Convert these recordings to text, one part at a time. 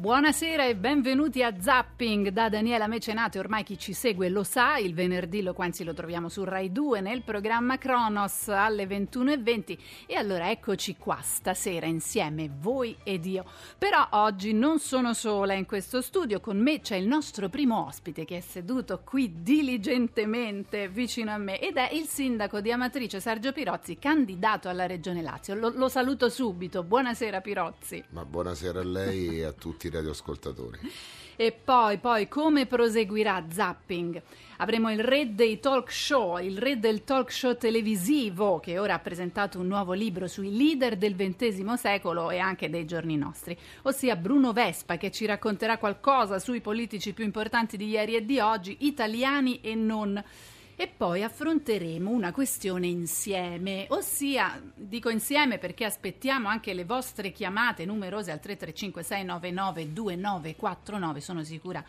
Buonasera e benvenuti a Zapping da Daniela Mecenate. Ormai chi ci segue lo sa, il venerdì Loquenzi lo troviamo su Rai 2 nel programma Kronos alle 21.20 e allora eccoci qua stasera insieme voi ed io. Però oggi non sono sola in questo studio, con me c'è il nostro primo ospite che è seduto qui diligentemente vicino a me ed è il sindaco di Amatrice Sergio Pirozzi, candidato alla Regione Lazio. Lo, lo saluto subito. Buonasera Pirozzi. Ma buonasera a lei e a tutti i radioascoltatori. E poi, poi, come proseguirà Zapping? Avremo il re dei talk show, il re del talk show televisivo, che ora ha presentato un nuovo libro sui leader del XX secolo e anche dei giorni nostri, ossia Bruno Vespa, che ci racconterà qualcosa sui politici più importanti di ieri e di oggi, italiani e non. E poi affronteremo una questione insieme, ossia, dico insieme perché aspettiamo anche le vostre chiamate numerose al 335 699 2949, sono sicura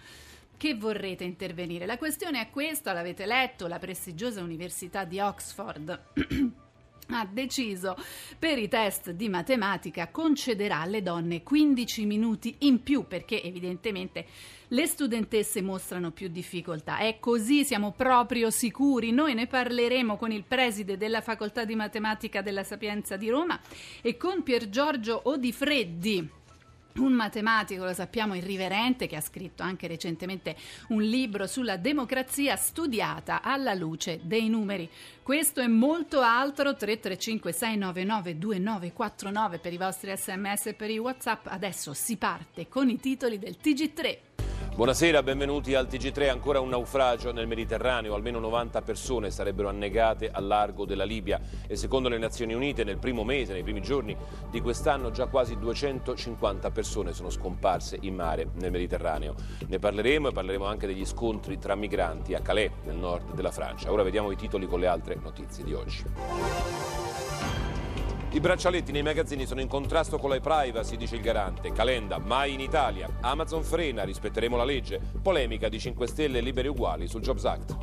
che vorrete intervenire. La questione è questa, l'avete letto, la prestigiosa Università di Oxford ha deciso per i test di matematica concederà alle donne 15 minuti in più perché evidentemente le studentesse mostrano più difficoltà. È così, siamo proprio sicuri. Noi ne parleremo con il preside della facoltà di matematica della Sapienza di Roma e con Pier Giorgio Odifreddi un matematico, lo sappiamo, irriverente, che ha scritto anche recentemente un libro sulla democrazia studiata alla luce dei numeri. Questo e molto altro, 335 699 2949 per i vostri sms e per i whatsapp. Adesso si parte con i titoli del TG3. Buonasera, benvenuti al TG3. Ancora un naufragio nel Mediterraneo. Almeno 90 persone sarebbero annegate al largo della Libia e secondo le Nazioni Unite nel primo mese, nei primi giorni di quest'anno, già quasi 250 persone sono scomparse in mare nel Mediterraneo. Ne parleremo e parleremo anche degli scontri tra migranti a Calais, nel nord della Francia. Ora vediamo i titoli con le altre notizie di oggi. I braccialetti nei magazzini sono in contrasto con la privacy, dice il garante. Calenda, mai in Italia. Amazon frena, rispetteremo la legge. Polemica di 5 Stelle e Liberi Uguali sul Jobs Act.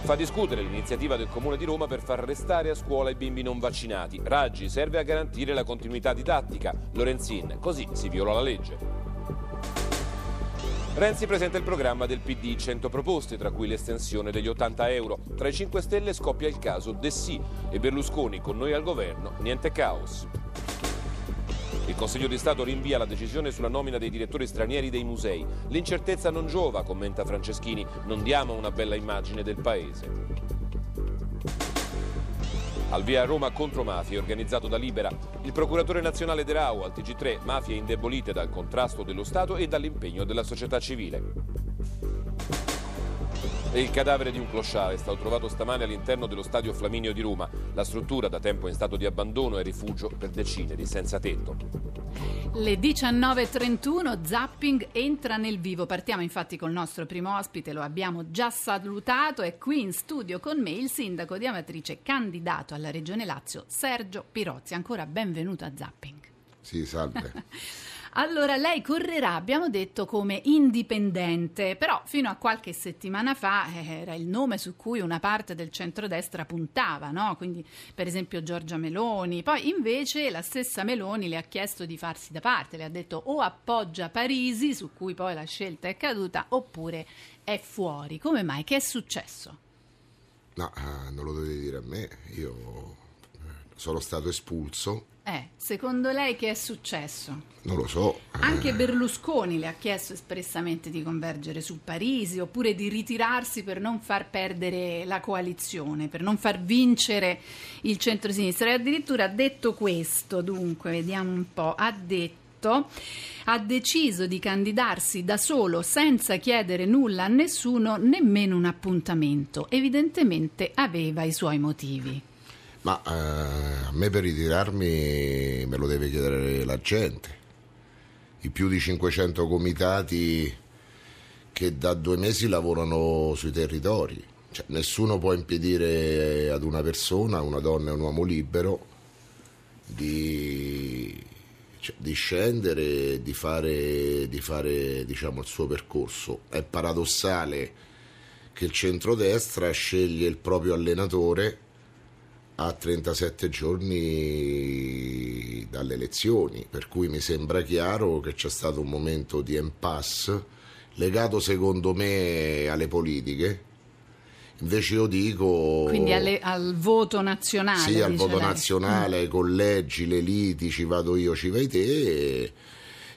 Fa discutere l'iniziativa del Comune di Roma per far restare a scuola i bimbi non vaccinati. Raggi serve a garantire la continuità didattica. Lorenzin, così si viola la legge. Renzi presenta il programma del PD, 100 proposte, tra cui l'estensione degli 80 euro. Tra i 5 Stelle scoppia il caso De Sì e Berlusconi con noi al governo, niente caos. Il Consiglio di Stato rinvia la decisione sulla nomina dei direttori stranieri dei musei. L'incertezza non giova, commenta Franceschini, non diamo una bella immagine del paese. Al via Roma contro mafie, organizzato da Libera, il procuratore nazionale De Rao al TG3, mafie indebolite dal contrasto dello Stato e dall'impegno della società civile. E il cadavere di un clochard è stato trovato stamane all'interno dello stadio Flaminio di Roma. La struttura, da tempo in stato di abbandono, è rifugio per decine di senza tetto. Le 19.31 Zapping entra nel vivo. Partiamo infatti col nostro primo ospite, lo abbiamo già salutato. È qui in studio con me il sindaco di Amatrice, candidato alla Regione Lazio, Sergio Pirozzi. Ancora benvenuto a Zapping. Sì, salve. Allora, lei correrà, abbiamo detto, come indipendente, però fino a qualche settimana fa eh, era il nome su cui una parte del centrodestra puntava, no? Quindi, per esempio, Giorgia Meloni. Poi, invece, la stessa Meloni le ha chiesto di farsi da parte, le ha detto o appoggia Parisi, su cui poi la scelta è caduta, oppure è fuori. Come mai? Che è successo? No, eh, non lo dovete dire a me, io eh, sono stato espulso. Eh, secondo lei che è successo? Non lo so. Anche Berlusconi le ha chiesto espressamente di convergere su Parisi oppure di ritirarsi per non far perdere la coalizione, per non far vincere il centro-sinistra. E addirittura ha detto questo, dunque, vediamo un po', ha detto ha deciso di candidarsi da solo senza chiedere nulla a nessuno, nemmeno un appuntamento. Evidentemente aveva i suoi motivi. Ma eh, a me per ritirarmi me lo deve chiedere la gente. I più di 500 comitati che da due mesi lavorano sui territori. Cioè, nessuno può impedire ad una persona, una donna e un uomo libero, di cioè, di scendere di fare, di fare diciamo, il suo percorso. È paradossale che il centrodestra sceglie il proprio allenatore a 37 giorni dalle elezioni, per cui mi sembra chiaro che c'è stato un momento di impasse legato secondo me alle politiche. Invece io dico... Quindi alle, al voto nazionale. Sì, al voto lei. nazionale, ai collegi, le liti, ci vado io, ci vai te. E,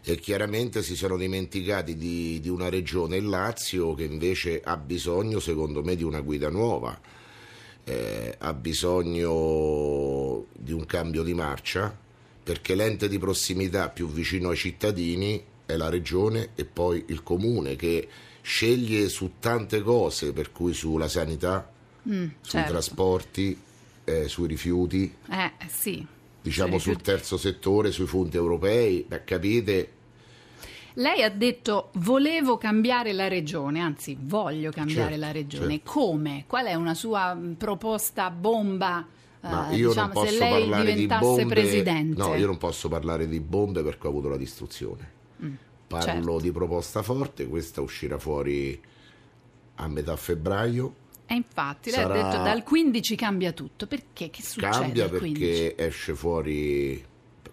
e chiaramente si sono dimenticati di, di una regione, il Lazio, che invece ha bisogno, secondo me, di una guida nuova. Eh, ha bisogno di un cambio di marcia perché l'ente di prossimità più vicino ai cittadini è la regione e poi il comune che sceglie su tante cose, per cui sulla sanità, sui certo. trasporti, eh, sui rifiuti, Eh, sì. diciamo Sui sul terzo settore, sui fondi europei, beh, capite? Lei ha detto volevo cambiare la regione, anzi voglio cambiare Certo, la regione. certo. Come? Qual è una sua proposta bomba? Ma eh, io diciamo, non se posso lei parlare di diventasse bombe. presidente. No, io non posso parlare di bombe perché ho avuto la distruzione. Parlo certo. di proposta forte, questa uscirà fuori a metà febbraio. E infatti, lei Sarà- ha detto dal 15 cambia tutto. Perché? Che succede Cambia al 15? perché esce fuori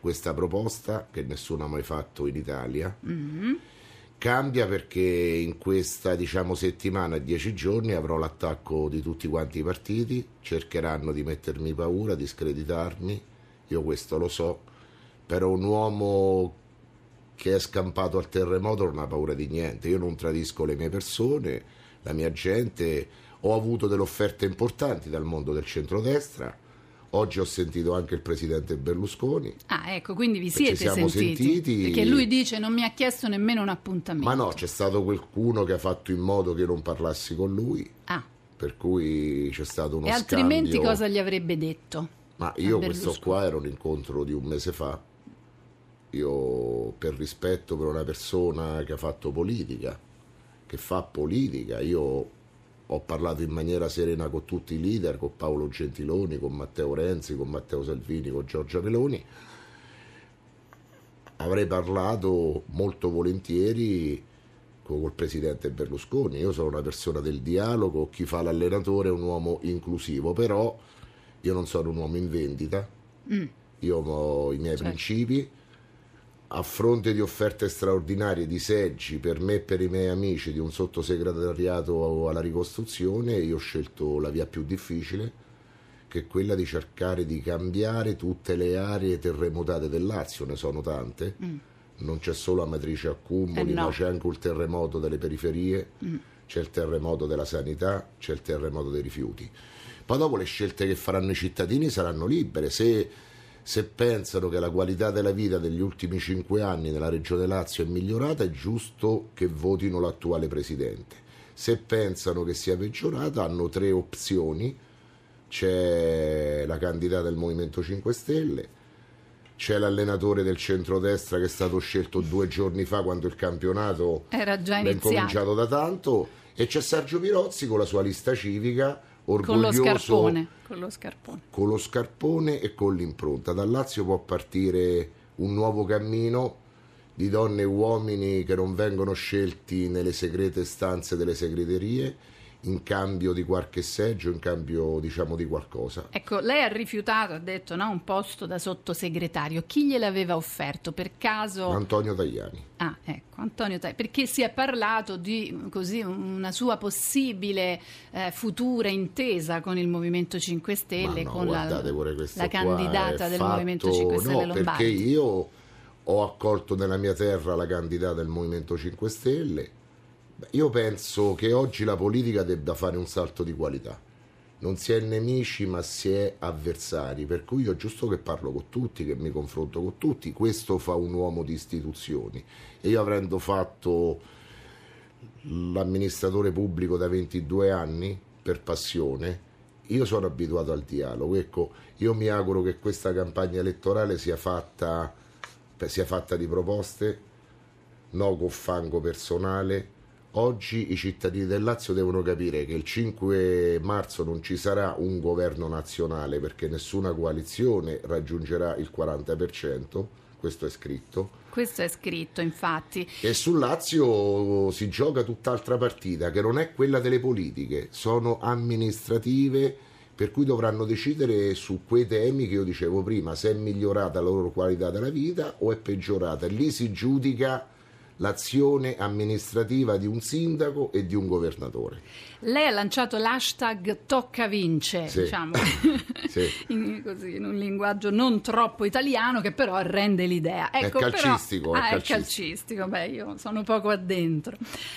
questa proposta che nessuno ha mai fatto in Italia. Mm-hmm. Cambia perché in questa diciamo, settimana, dieci giorni, avrò l'attacco di tutti quanti i partiti, cercheranno di mettermi paura, di screditarmi, io questo lo so, però un uomo che è scampato al terremoto non ha paura di niente, io non tradisco le mie persone, la mia gente, ho avuto delle offerte importanti dal mondo del centrodestra, oggi ho sentito anche il presidente Berlusconi, Ah, ecco, quindi vi siete siamo sentiti. sentiti- Perché lui dice non mi ha chiesto nemmeno un appuntamento. ma no, c'è stato qualcuno che ha fatto in modo che non parlassi con lui, Ah, per cui c'è stato uno e altrimenti scambio. cosa gli avrebbe detto? Ma io questo qua era un incontro di un mese fa. Io per rispetto per una persona che ha fatto politica, che fa politica, io ho parlato in maniera serena con tutti i leader, con Paolo Gentiloni, con Matteo Renzi, con Matteo Salvini, con Giorgia Meloni. Avrei parlato molto volentieri co- col presidente Berlusconi. Io sono una persona del dialogo, chi fa l'allenatore è un uomo inclusivo, però io non sono un uomo in vendita, io ho i miei Certo. principi. A fronte di offerte straordinarie di seggi per me e per i miei amici di un sottosegretariato alla ricostruzione, io ho scelto la via più difficile, che è quella di cercare di cambiare tutte le aree terremotate del Lazio, ne sono tante. Non c'è solo Amatrice Accumuli, Mm. Eh no. Mm. ma c'è anche il terremoto delle periferie, c'è il terremoto della sanità, c'è il terremoto dei rifiuti. Poi dopo le scelte che faranno i cittadini saranno libere. Se, se pensano che la qualità della vita degli ultimi cinque anni nella regione Lazio è migliorata, è giusto che votino l'attuale presidente. Se pensano che sia peggiorata, hanno tre opzioni. C'è la candidata del Movimento 5 Stelle, c'è l'allenatore del centrodestra che è stato scelto due giorni fa quando il campionato Era già è iniziato. incominciato da tanto e c'è Sergio Pirozzi con la sua lista civica Con lo orgoglioso scarpone. Con lo scarpone. con lo scarpone e con l'impronta. Dal Lazio può partire un nuovo cammino di donne e uomini che non vengono scelti nelle segrete stanze delle segreterie in cambio di qualche seggio, in cambio diciamo di qualcosa. Ecco, lei ha rifiutato, ha detto, no, un posto da sottosegretario. Chi gliel'aveva offerto? Per caso... Antonio Tajani. Ah, ecco, Antonio Tai, perché si è parlato di così, una sua possibile eh, futura intesa con il Movimento 5 Stelle, no, con la, la candidata del fatto- Movimento 5 Stelle no, Lombardi. perché io ho accolto nella mia terra la candidata del Movimento 5 Stelle. Io penso che oggi la politica debba fare un salto di qualità. Non si è nemici, ma si è avversari. Per cui io è giusto che parlo con tutti, che mi confronto con tutti. Questo fa un uomo di istituzioni. E io avendo fatto l'amministratore pubblico da 22 anni per passione, io sono abituato al dialogo. Ecco, io mi auguro che questa campagna elettorale sia fatta, sia fatta di proposte, no con fango personale. Oggi i cittadini del Lazio devono capire che il 5 marzo non ci sarà un governo nazionale perché nessuna coalizione raggiungerà il 40%, questo è scritto. Questo è scritto, infatti. E sul Lazio si gioca tutt'altra partita che non è quella delle politiche, sono amministrative per cui dovranno decidere su quei temi che io dicevo prima, se è migliorata la loro qualità della vita o è peggiorata. Lì si giudica l'azione amministrativa di un sindaco e di un governatore. Lei ha lanciato l'hashtag Tocca Vince, Sì. diciamo, Sì. in, così, in un linguaggio non troppo italiano che però rende l'idea. È Ecco, calcistico, Però, è ah, calcistico. calcistico, beh, io sono poco addentro.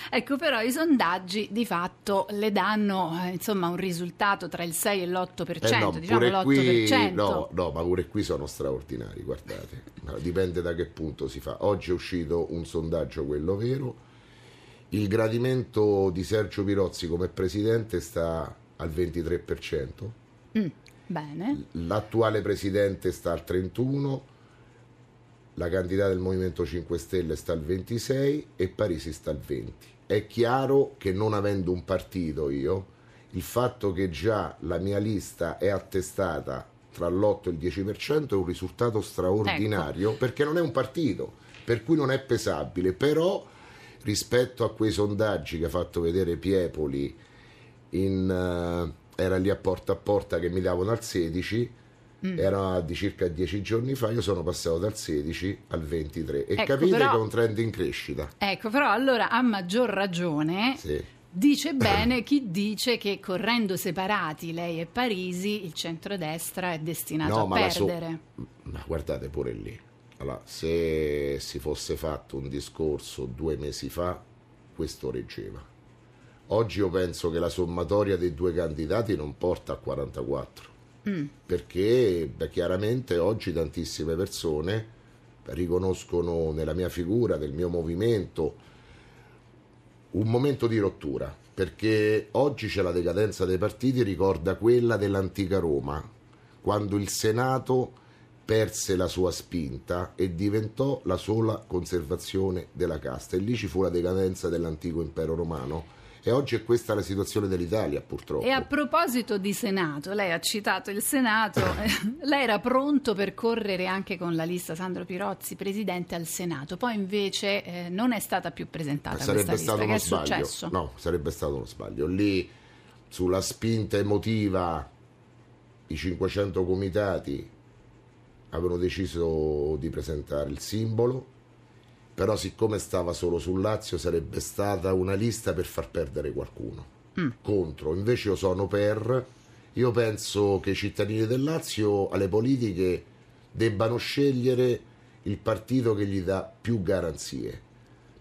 Ecco, però i sondaggi di fatto le danno eh, insomma un risultato tra il 6 e l'8%, Eh no, diciamo pure l'8%. qui, no, no, ma pure qui sono straordinari, guardate. Dipende da che punto si fa. Oggi è uscito un sondaggio, quello vero. Il gradimento di Sergio Pirozzi come presidente sta al 23%, Bene. l'attuale presidente sta al 31%, la candidata del Movimento 5 Stelle sta al 26% e Parisi sta al 20%. È chiaro che non avendo un partito io, il fatto che già la mia lista è attestata tra l'8 e il 10% è un risultato straordinario perché non è un partito, per cui non è pesabile, però rispetto a quei sondaggi che ha fatto vedere Piepoli in, eh, era lì a porta a porta che mi davano al 16 Mm. era di circa 10 giorni fa io sono passato dal 16 al 23 e Ecco, capite però- che è un trend in crescita Ecco, però allora a maggior ragione sì. dice bene chi dice che correndo separati lei e Parisi il centrodestra è destinato No, a ma la so- perdere. ma guardate pure lì allora, se si fosse fatto un discorso due mesi fa questo reggeva oggi io penso che la sommatoria dei due candidati non porta a 44 Mm. perché beh, chiaramente oggi tantissime persone riconoscono nella mia figura, nel mio movimento, un momento di rottura, perché oggi c'è la decadenza dei partiti, ricorda quella dell'antica Roma, quando il Senato perse la sua spinta e diventò la sola conservazione della casta e lì ci fu la decadenza dell'antico impero romano e oggi è questa la situazione dell'Italia purtroppo. E a proposito di Senato, lei ha citato il Senato, eh, lei era pronto per correre anche con la lista Sandro Pirozzi, presidente al Senato, poi invece eh, non è stata più presentata sarebbe questa lista. stato Che uno è sbaglio. successo? No, sarebbe stato uno sbaglio. Lì sulla spinta emotiva i 500 comitati avevano deciso di presentare il simbolo, però siccome stava solo sul Lazio sarebbe stata una lista per far perdere qualcuno. Contro, invece io sono per, io penso che i cittadini del Lazio alle politiche debbano scegliere il partito che gli dà più garanzie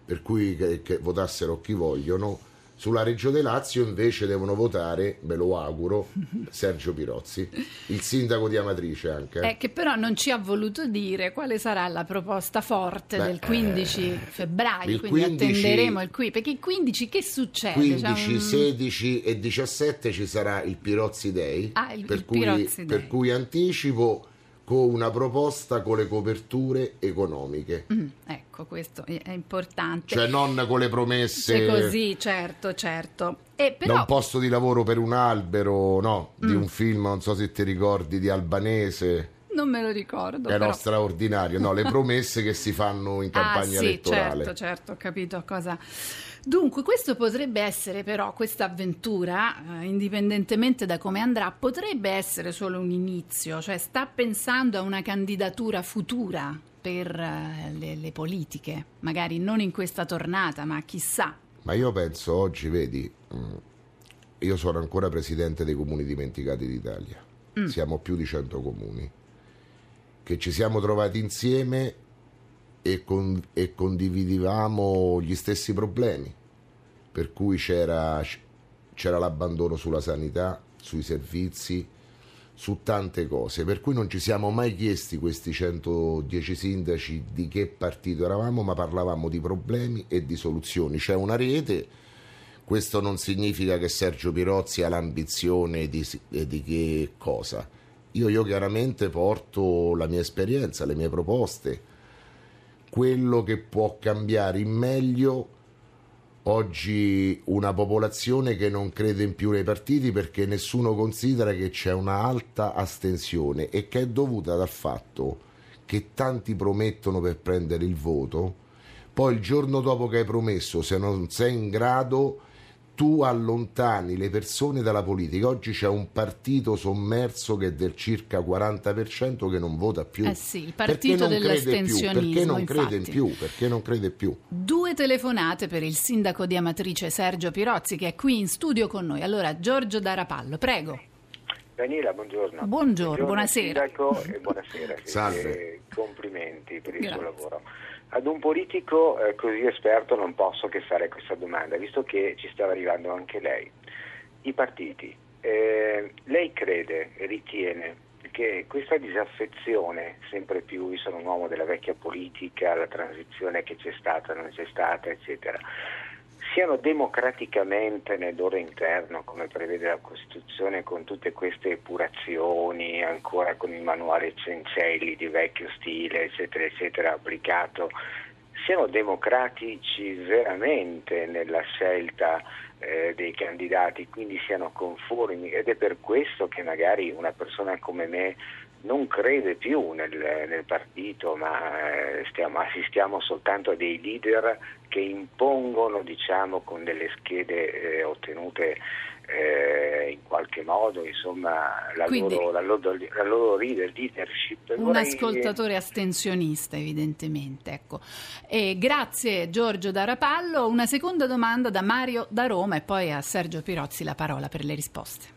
per cui che, che votassero chi vogliono. Sulla Regione Lazio invece devono votare, me lo auguro, Sergio Pirozzi, il sindaco di Amatrice anche. Eh, che però non ci ha voluto dire quale sarà la proposta forte Beh, del 15 febbraio, il quindi 15 attenderemo il qui, perché il 15 che succede? 15, C'è un- 16 e 17 ci sarà il Pirozzi Day, Ah, il- per, il cui, Pirozzi Day. per cui anticipo con una proposta con le coperture economiche, Mm, ecco, questo è importante. cioè non con le promesse Se così, certo, certo. E da però un posto di lavoro per un albero, no, Mm. di un film, non so se ti ricordi, di Albanese. non me lo ricordo. È però. straordinario, no, le promesse che si fanno in campagna ah, sì, elettorale. certo, certo, ho capito cosa. Dunque, questo potrebbe essere però, questa avventura, eh, indipendentemente da come andrà, potrebbe essere solo un inizio, cioè sta pensando a una candidatura futura per eh, le, le politiche, magari non in questa tornata, ma chissà. Ma io penso oggi, vedi, mm, io sono ancora presidente dei comuni dimenticati d'Italia, Mm. siamo più di 100 comuni, che ci siamo trovati insieme e, con- e condividevamo gli stessi problemi, per cui c'era, c'era l'abbandono sulla sanità, sui servizi, su tante cose, per cui non ci siamo mai chiesti questi 110 sindaci di che partito eravamo, ma parlavamo di problemi e di soluzioni. C'è una rete, questo non significa che Sergio Pirozzi ha l'ambizione di, di che cosa. Io, io chiaramente porto la mia esperienza, le mie proposte, quello che può cambiare in meglio oggi una popolazione che non crede in più nei partiti perché nessuno considera che c'è una alta astensione e che è dovuta dal fatto che tanti promettono per prendere il voto, poi il giorno dopo che hai promesso, se non sei in grado, tu allontani le persone dalla politica. Oggi c'è un partito sommerso che è del circa 40% che non vota più. Eh sì, il partito dell'astensionismo, perché non crede in più, perché non crede più. Due telefonate per il sindaco di Amatrice Sergio Pirozzi che è qui in studio con noi. Allora, Giorgio Darapallo, prego. Daniela, buongiorno. Buongiorno, buonasera. Sindaco, e buonasera. Salve. e complimenti per il Grazie. suo lavoro. Ad un politico eh, così esperto non posso che fare questa domanda, visto che ci stava arrivando anche lei. I partiti. Eh, lei crede, ritiene che questa disaffezione, sempre più, io sono un uomo della vecchia politica, la transizione che c'è stata, non c'è stata, eccetera, siano democraticamente nel loro interno, come prevede la Costituzione, con tutte queste epurazioni, ancora con il manuale Cencelli di vecchio stile, eccetera, eccetera, applicato, siano democratici veramente nella scelta eh, dei candidati, quindi siano conformi. Ed è per questo che magari una persona come me non crede più nel, nel partito, ma eh, stiamo- assistiamo soltanto a dei leader che impongono, diciamo, con delle schede eh, ottenute eh, in qualche modo, insomma, la, Quindi- loro, la loro- la loro leader- leadership. Un Vorrei- ascoltatore astensionista, evidentemente. Ecco. E grazie Giorgio Darapallo. Una seconda domanda da Mario da Roma e poi a Sergio Pirozzi la parola per le risposte.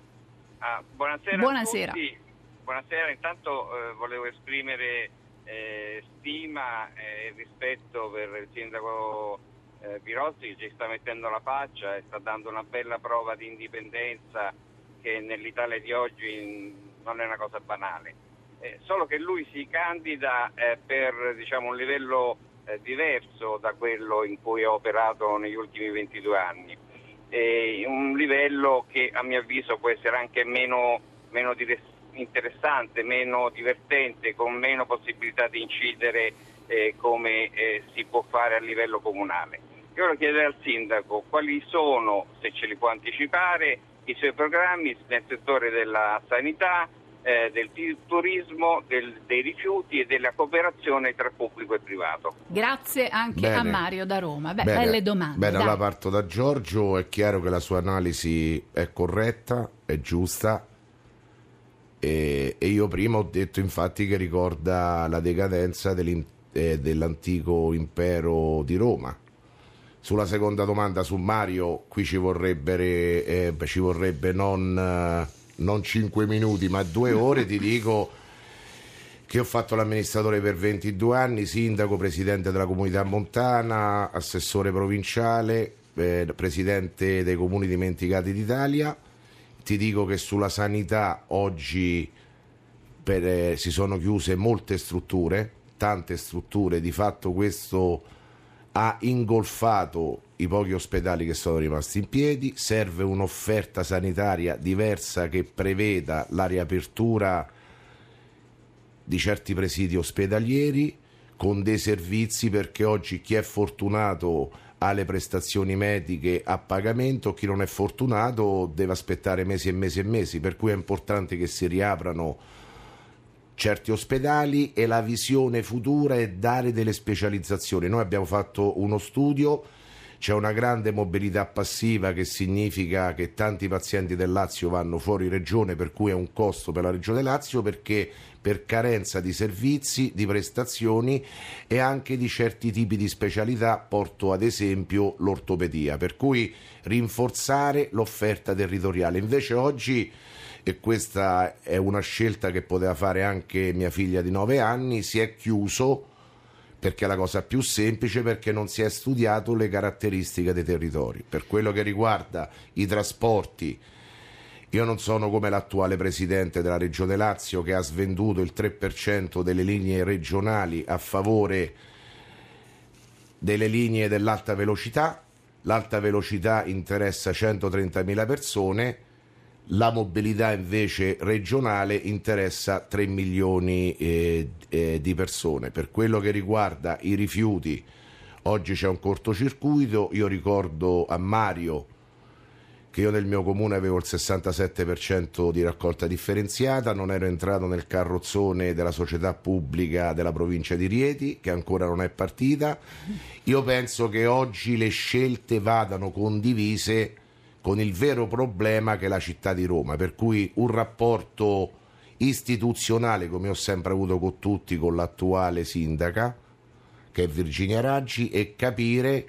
Ah, buonasera, Buonasera. a tutti. Buonasera, intanto eh, volevo esprimere eh, stima e rispetto per il sindaco eh, Pirozzi ci sta mettendo la faccia e sta dando una bella prova di indipendenza che nell'Italia di oggi non è una cosa banale. Eh, solo che lui si candida eh, per diciamo, un livello eh, diverso da quello in cui ha operato negli ultimi 22 anni un livello che a mio avviso può essere anche meno, meno interessante, meno divertente, con meno possibilità di incidere eh, come eh, si può fare a livello comunale. Io voglio chiedere al sindaco quali sono, se ce li può anticipare, i suoi programmi nel settore della sanità, eh, del turismo, del- dei rifiuti e della cooperazione tra pubblico e privato. Grazie anche Bene. a Mario da Roma. Beh, Bene, belle domande. Bene, dai. allora parto da Giorgio, è chiaro che la sua analisi è corretta, è giusta e, e io prima ho detto infatti che ricorda la decadenza eh, dell'antico impero di Roma. Sulla seconda domanda su Mario, qui ci eh, ci vorrebbe non, eh, non 5 minuti ma due ore, ti dico che ho fatto l'amministratore per 22 anni, sindaco, presidente della comunità montana, assessore provinciale, eh, presidente dei comuni dimenticati d'Italia. Ti dico che sulla sanità oggi per, eh, si sono chiuse molte strutture, tante strutture, di fatto questo ha ingolfato i pochi ospedali che sono rimasti in piedi, serve un'offerta sanitaria diversa che preveda la riapertura di certi presidi ospedalieri con dei servizi perché oggi chi è fortunato ha le prestazioni mediche a pagamento, chi non è fortunato deve aspettare mesi e mesi e mesi, per cui è importante che si riaprano certi ospedali e la visione futura è dare delle specializzazioni. Noi abbiamo fatto uno studio, c'è una grande mobilità passiva che significa che tanti pazienti del Lazio vanno fuori regione, per cui è un costo per la regione Lazio perché per carenza di servizi, di prestazioni e anche di certi tipi di specialità, porto ad esempio l'ortopedia, per cui rinforzare l'offerta territoriale. Invece oggi e questa è una scelta che poteva fare anche mia figlia di 9 anni, si è chiuso perché è la cosa più semplice, perché non si è studiato le caratteristiche dei territori. Per quello che riguarda i trasporti, io non sono come l'attuale presidente della Regione Lazio che ha svenduto il 3% delle linee regionali a favore delle linee dell'alta velocità. L'alta velocità interessa 130.000 persone, la mobilità invece regionale interessa 3 milioni eh, eh, di persone. Per quello che riguarda i rifiuti, oggi c'è un cortocircuito, io ricordo a Mario che io nel mio comune avevo il 67% di raccolta differenziata, non ero entrato nel carrozzone della società pubblica della provincia di Rieti, che ancora non è partita. Io penso che oggi le scelte vadano condivise con il vero problema che è la città di Roma, per cui un rapporto istituzionale, come ho sempre avuto con tutti, con l'attuale sindaca, che è Virginia Raggi, e capire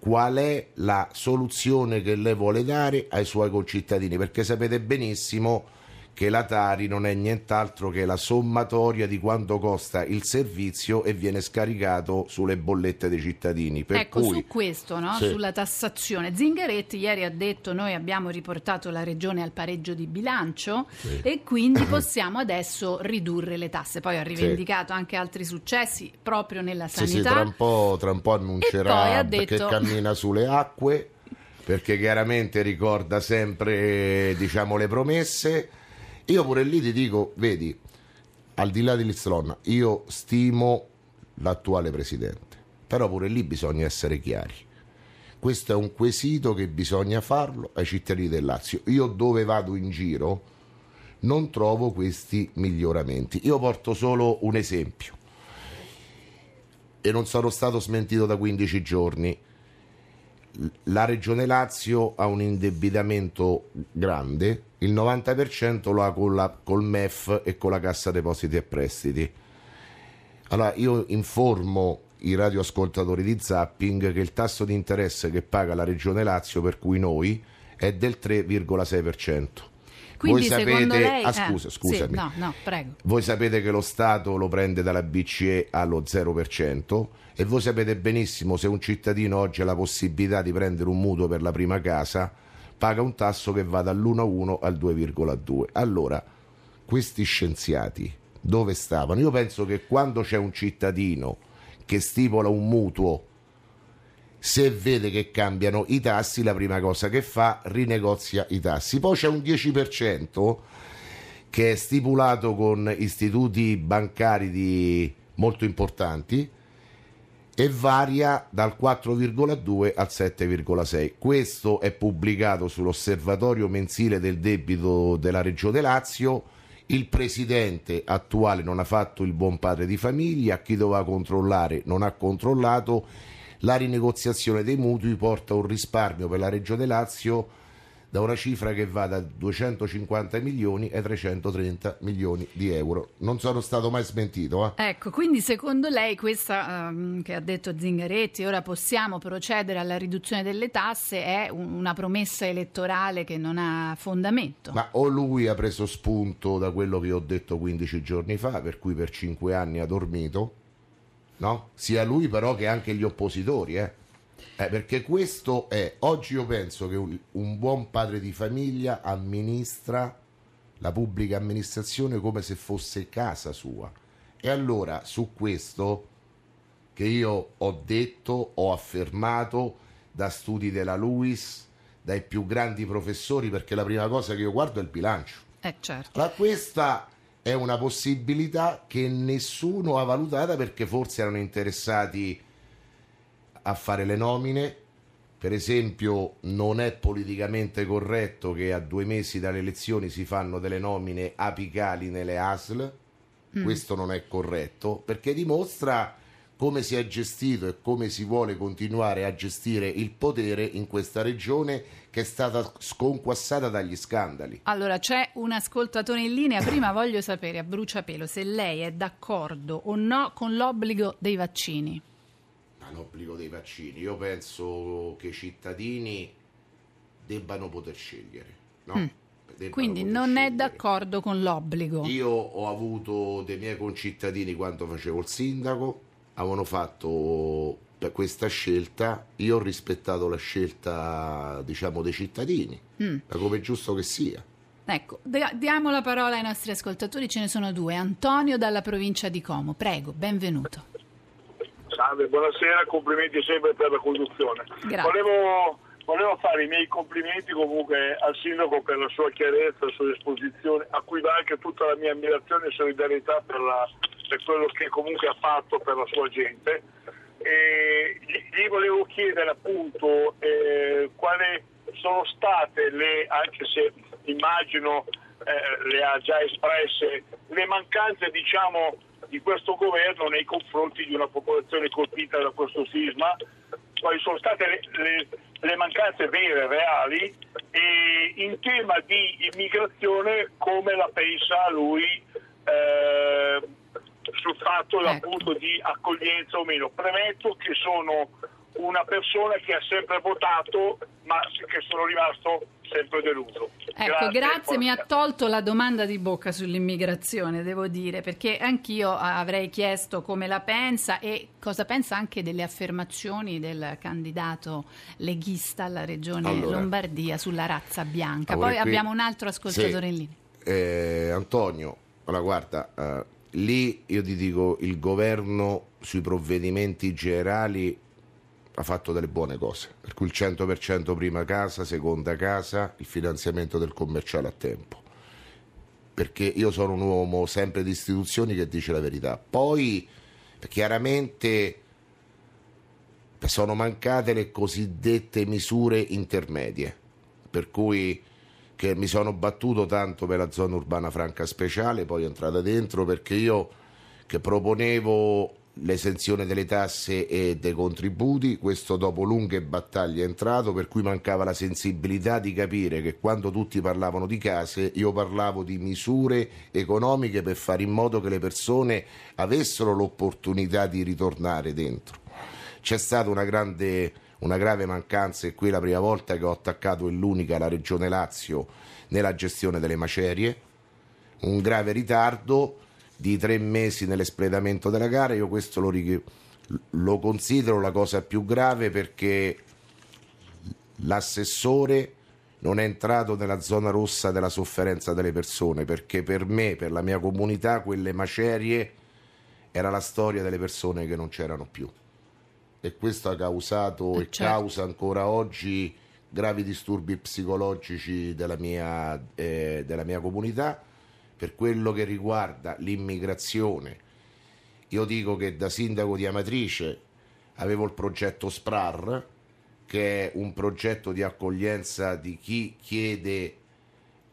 qual è la soluzione che lei vuole dare ai suoi concittadini, perché sapete benissimo che la Tari non è nient'altro che la sommatoria di quanto costa il servizio e viene scaricato sulle bollette dei cittadini. Per ecco, cui... su questo, no? Sì. sulla tassazione. Zingaretti ieri ha detto noi abbiamo riportato la regione al pareggio di bilancio Sì. e quindi possiamo adesso ridurre le tasse. Poi ha rivendicato anche altri successi proprio nella Sì, sì, sanità. tra un po', tra un po' annuncerà detto- che cammina sulle acque, perché chiaramente ricorda sempre diciamo, le promesse. Io pure lì ti dico, vedi, al di là di Lizzlon, io stimo l'attuale presidente, però pure lì bisogna essere chiari. Questo è un quesito che bisogna farlo ai cittadini del Lazio. Io dove vado in giro non trovo questi miglioramenti. Io porto solo un esempio e non sono stato smentito da 15 giorni. La Regione Lazio ha un indebitamento grande, il 90% lo ha con la- col MEF e con la Cassa Depositi e Prestiti. Allora io informo i radioascoltatori di Zapping che il tasso di interesse che paga la Regione Lazio, per cui noi, è del 3,6%. Quindi Voi secondo sapete, lei... ah, eh, scusa, sì, scusami. no, no, prego. Voi sapete che lo Stato lo prende dalla BCE allo 0% e voi sapete benissimo se un cittadino oggi ha la possibilità di prendere un mutuo per la prima casa, paga un tasso che va dall'1,1 al 2,2. Allora, questi scienziati dove stavano? Io penso che quando c'è un cittadino che stipula un mutuo se vede che cambiano i tassi, la prima cosa che fa rinegozia i tassi. Poi c'è un 10% che è stipulato con istituti bancari di- molto importanti e varia dal 4,2 al 7,6. Questo è pubblicato sull'osservatorio mensile del debito della Regione Lazio. Il presidente attuale non ha fatto il buon padre di famiglia, chi doveva controllare non ha controllato. La rinegoziazione dei mutui porta un risparmio per la Regione Lazio da una cifra che va da 250 milioni ai 330 milioni di euro. Non sono stato mai smentito. Eh? Ecco, quindi secondo lei questa ehm, che ha detto Zingaretti, ora possiamo procedere alla riduzione delle tasse, è un- una promessa elettorale che non ha fondamento? Ma o lui ha preso spunto da quello che ho detto 15 giorni fa, per cui per 5 anni ha dormito, no? Sia lui però che anche gli oppositori, eh? Eh, perché questo è, oggi io penso che un, un buon padre di famiglia amministra la pubblica amministrazione come se fosse casa sua. E allora su questo che io ho detto, ho affermato da studi della Luis, dai più grandi professori, perché la prima cosa che io guardo è il bilancio. Eh certo. Allora, questa è una possibilità che nessuno ha valutata perché forse erano interessati a fare le nomine. Per esempio, non è politicamente corretto che a due mesi dalle elezioni si fanno delle nomine apicali nelle ASL. Questo non è corretto perché dimostra come si è gestito e come si vuole continuare a gestire il potere in questa regione che è stata sconquassata dagli scandali. Allora, c'è un ascoltatore in linea. Prima voglio sapere a bruciapelo se lei è d'accordo o no con l'obbligo dei vaccini. Ma l'obbligo dei vaccini, io penso che i cittadini debbano poter scegliere. No? Debbano Quindi non è scegliere. d'accordo con l'obbligo. Io ho avuto dei miei concittadini quando facevo il sindaco, avevano fatto per questa scelta, io ho rispettato la scelta diciamo dei cittadini, ma come è giusto che sia. Ecco, dia- diamo la parola ai nostri ascoltatori, ce ne sono due. Antonio dalla provincia di Como, prego, benvenuto. Salve, buonasera, complimenti sempre per la conduzione. Grazie. Volevo, volevo fare i miei complimenti comunque al sindaco per la sua chiarezza, la sua esposizione, a cui va anche tutta la mia ammirazione e solidarietà per, la- per quello che comunque ha fatto per la sua gente. E gli, volevo chiedere appunto eh, quali sono state le, anche se immagino eh, le ha già espresse, le mancanze diciamo, di questo governo nei confronti di una popolazione colpita da questo sisma, quali sono state le, le, le mancanze vere, reali e in tema di immigrazione come la pensa lui eh, sul fatto Ecco. appunto di accoglienza o meno. Premetto che sono una persona che ha sempre votato ma che sono rimasto sempre deluso. Ecco, grazie, mi ha tolto la domanda di bocca sull'immigrazione, devo dire, perché anch'io avrei chiesto come la pensa e cosa pensa anche delle affermazioni del candidato leghista alla regione Allora. Lombardia sulla razza bianca. Poi qui- abbiamo un altro ascoltatore Sì. in linea. Eh, Antonio, allora guarda, eh, lì io ti dico il governo sui provvedimenti generali ha fatto delle buone cose, per cui il 100% prima casa, seconda casa, il finanziamento del commerciale a tempo. Perché io sono un uomo sempre di istituzioni che dice la verità. Poi chiaramente sono mancate le cosiddette misure intermedie, per cui che mi sono battuto tanto per la zona urbana franca speciale, poi è entrata dentro perché io che proponevo l'esenzione delle tasse e dei contributi, questo dopo lunghe battaglie è entrato, per cui mancava la sensibilità di capire che quando tutti parlavano di case io parlavo di misure economiche per fare in modo che le persone avessero l'opportunità di ritornare dentro. C'è stata una grande una grave mancanza e qui è la prima volta che ho attaccato e l'unica la Regione Lazio nella gestione delle macerie, un grave ritardo di tre mesi nell'espletamento della gara, io questo lo, lo considero la cosa più grave perché l'assessore non è entrato nella zona rossa della sofferenza delle persone, perché per me, per la mia comunità, quelle macerie era la storia delle persone che non c'erano più e questo ha causato Eh, e certo. causa ancora oggi gravi disturbi psicologici della mia, eh, della mia comunità per quello che riguarda l'immigrazione. Io dico che da sindaco di Amatrice avevo il progetto SPRAR, che è un progetto di accoglienza di chi chiede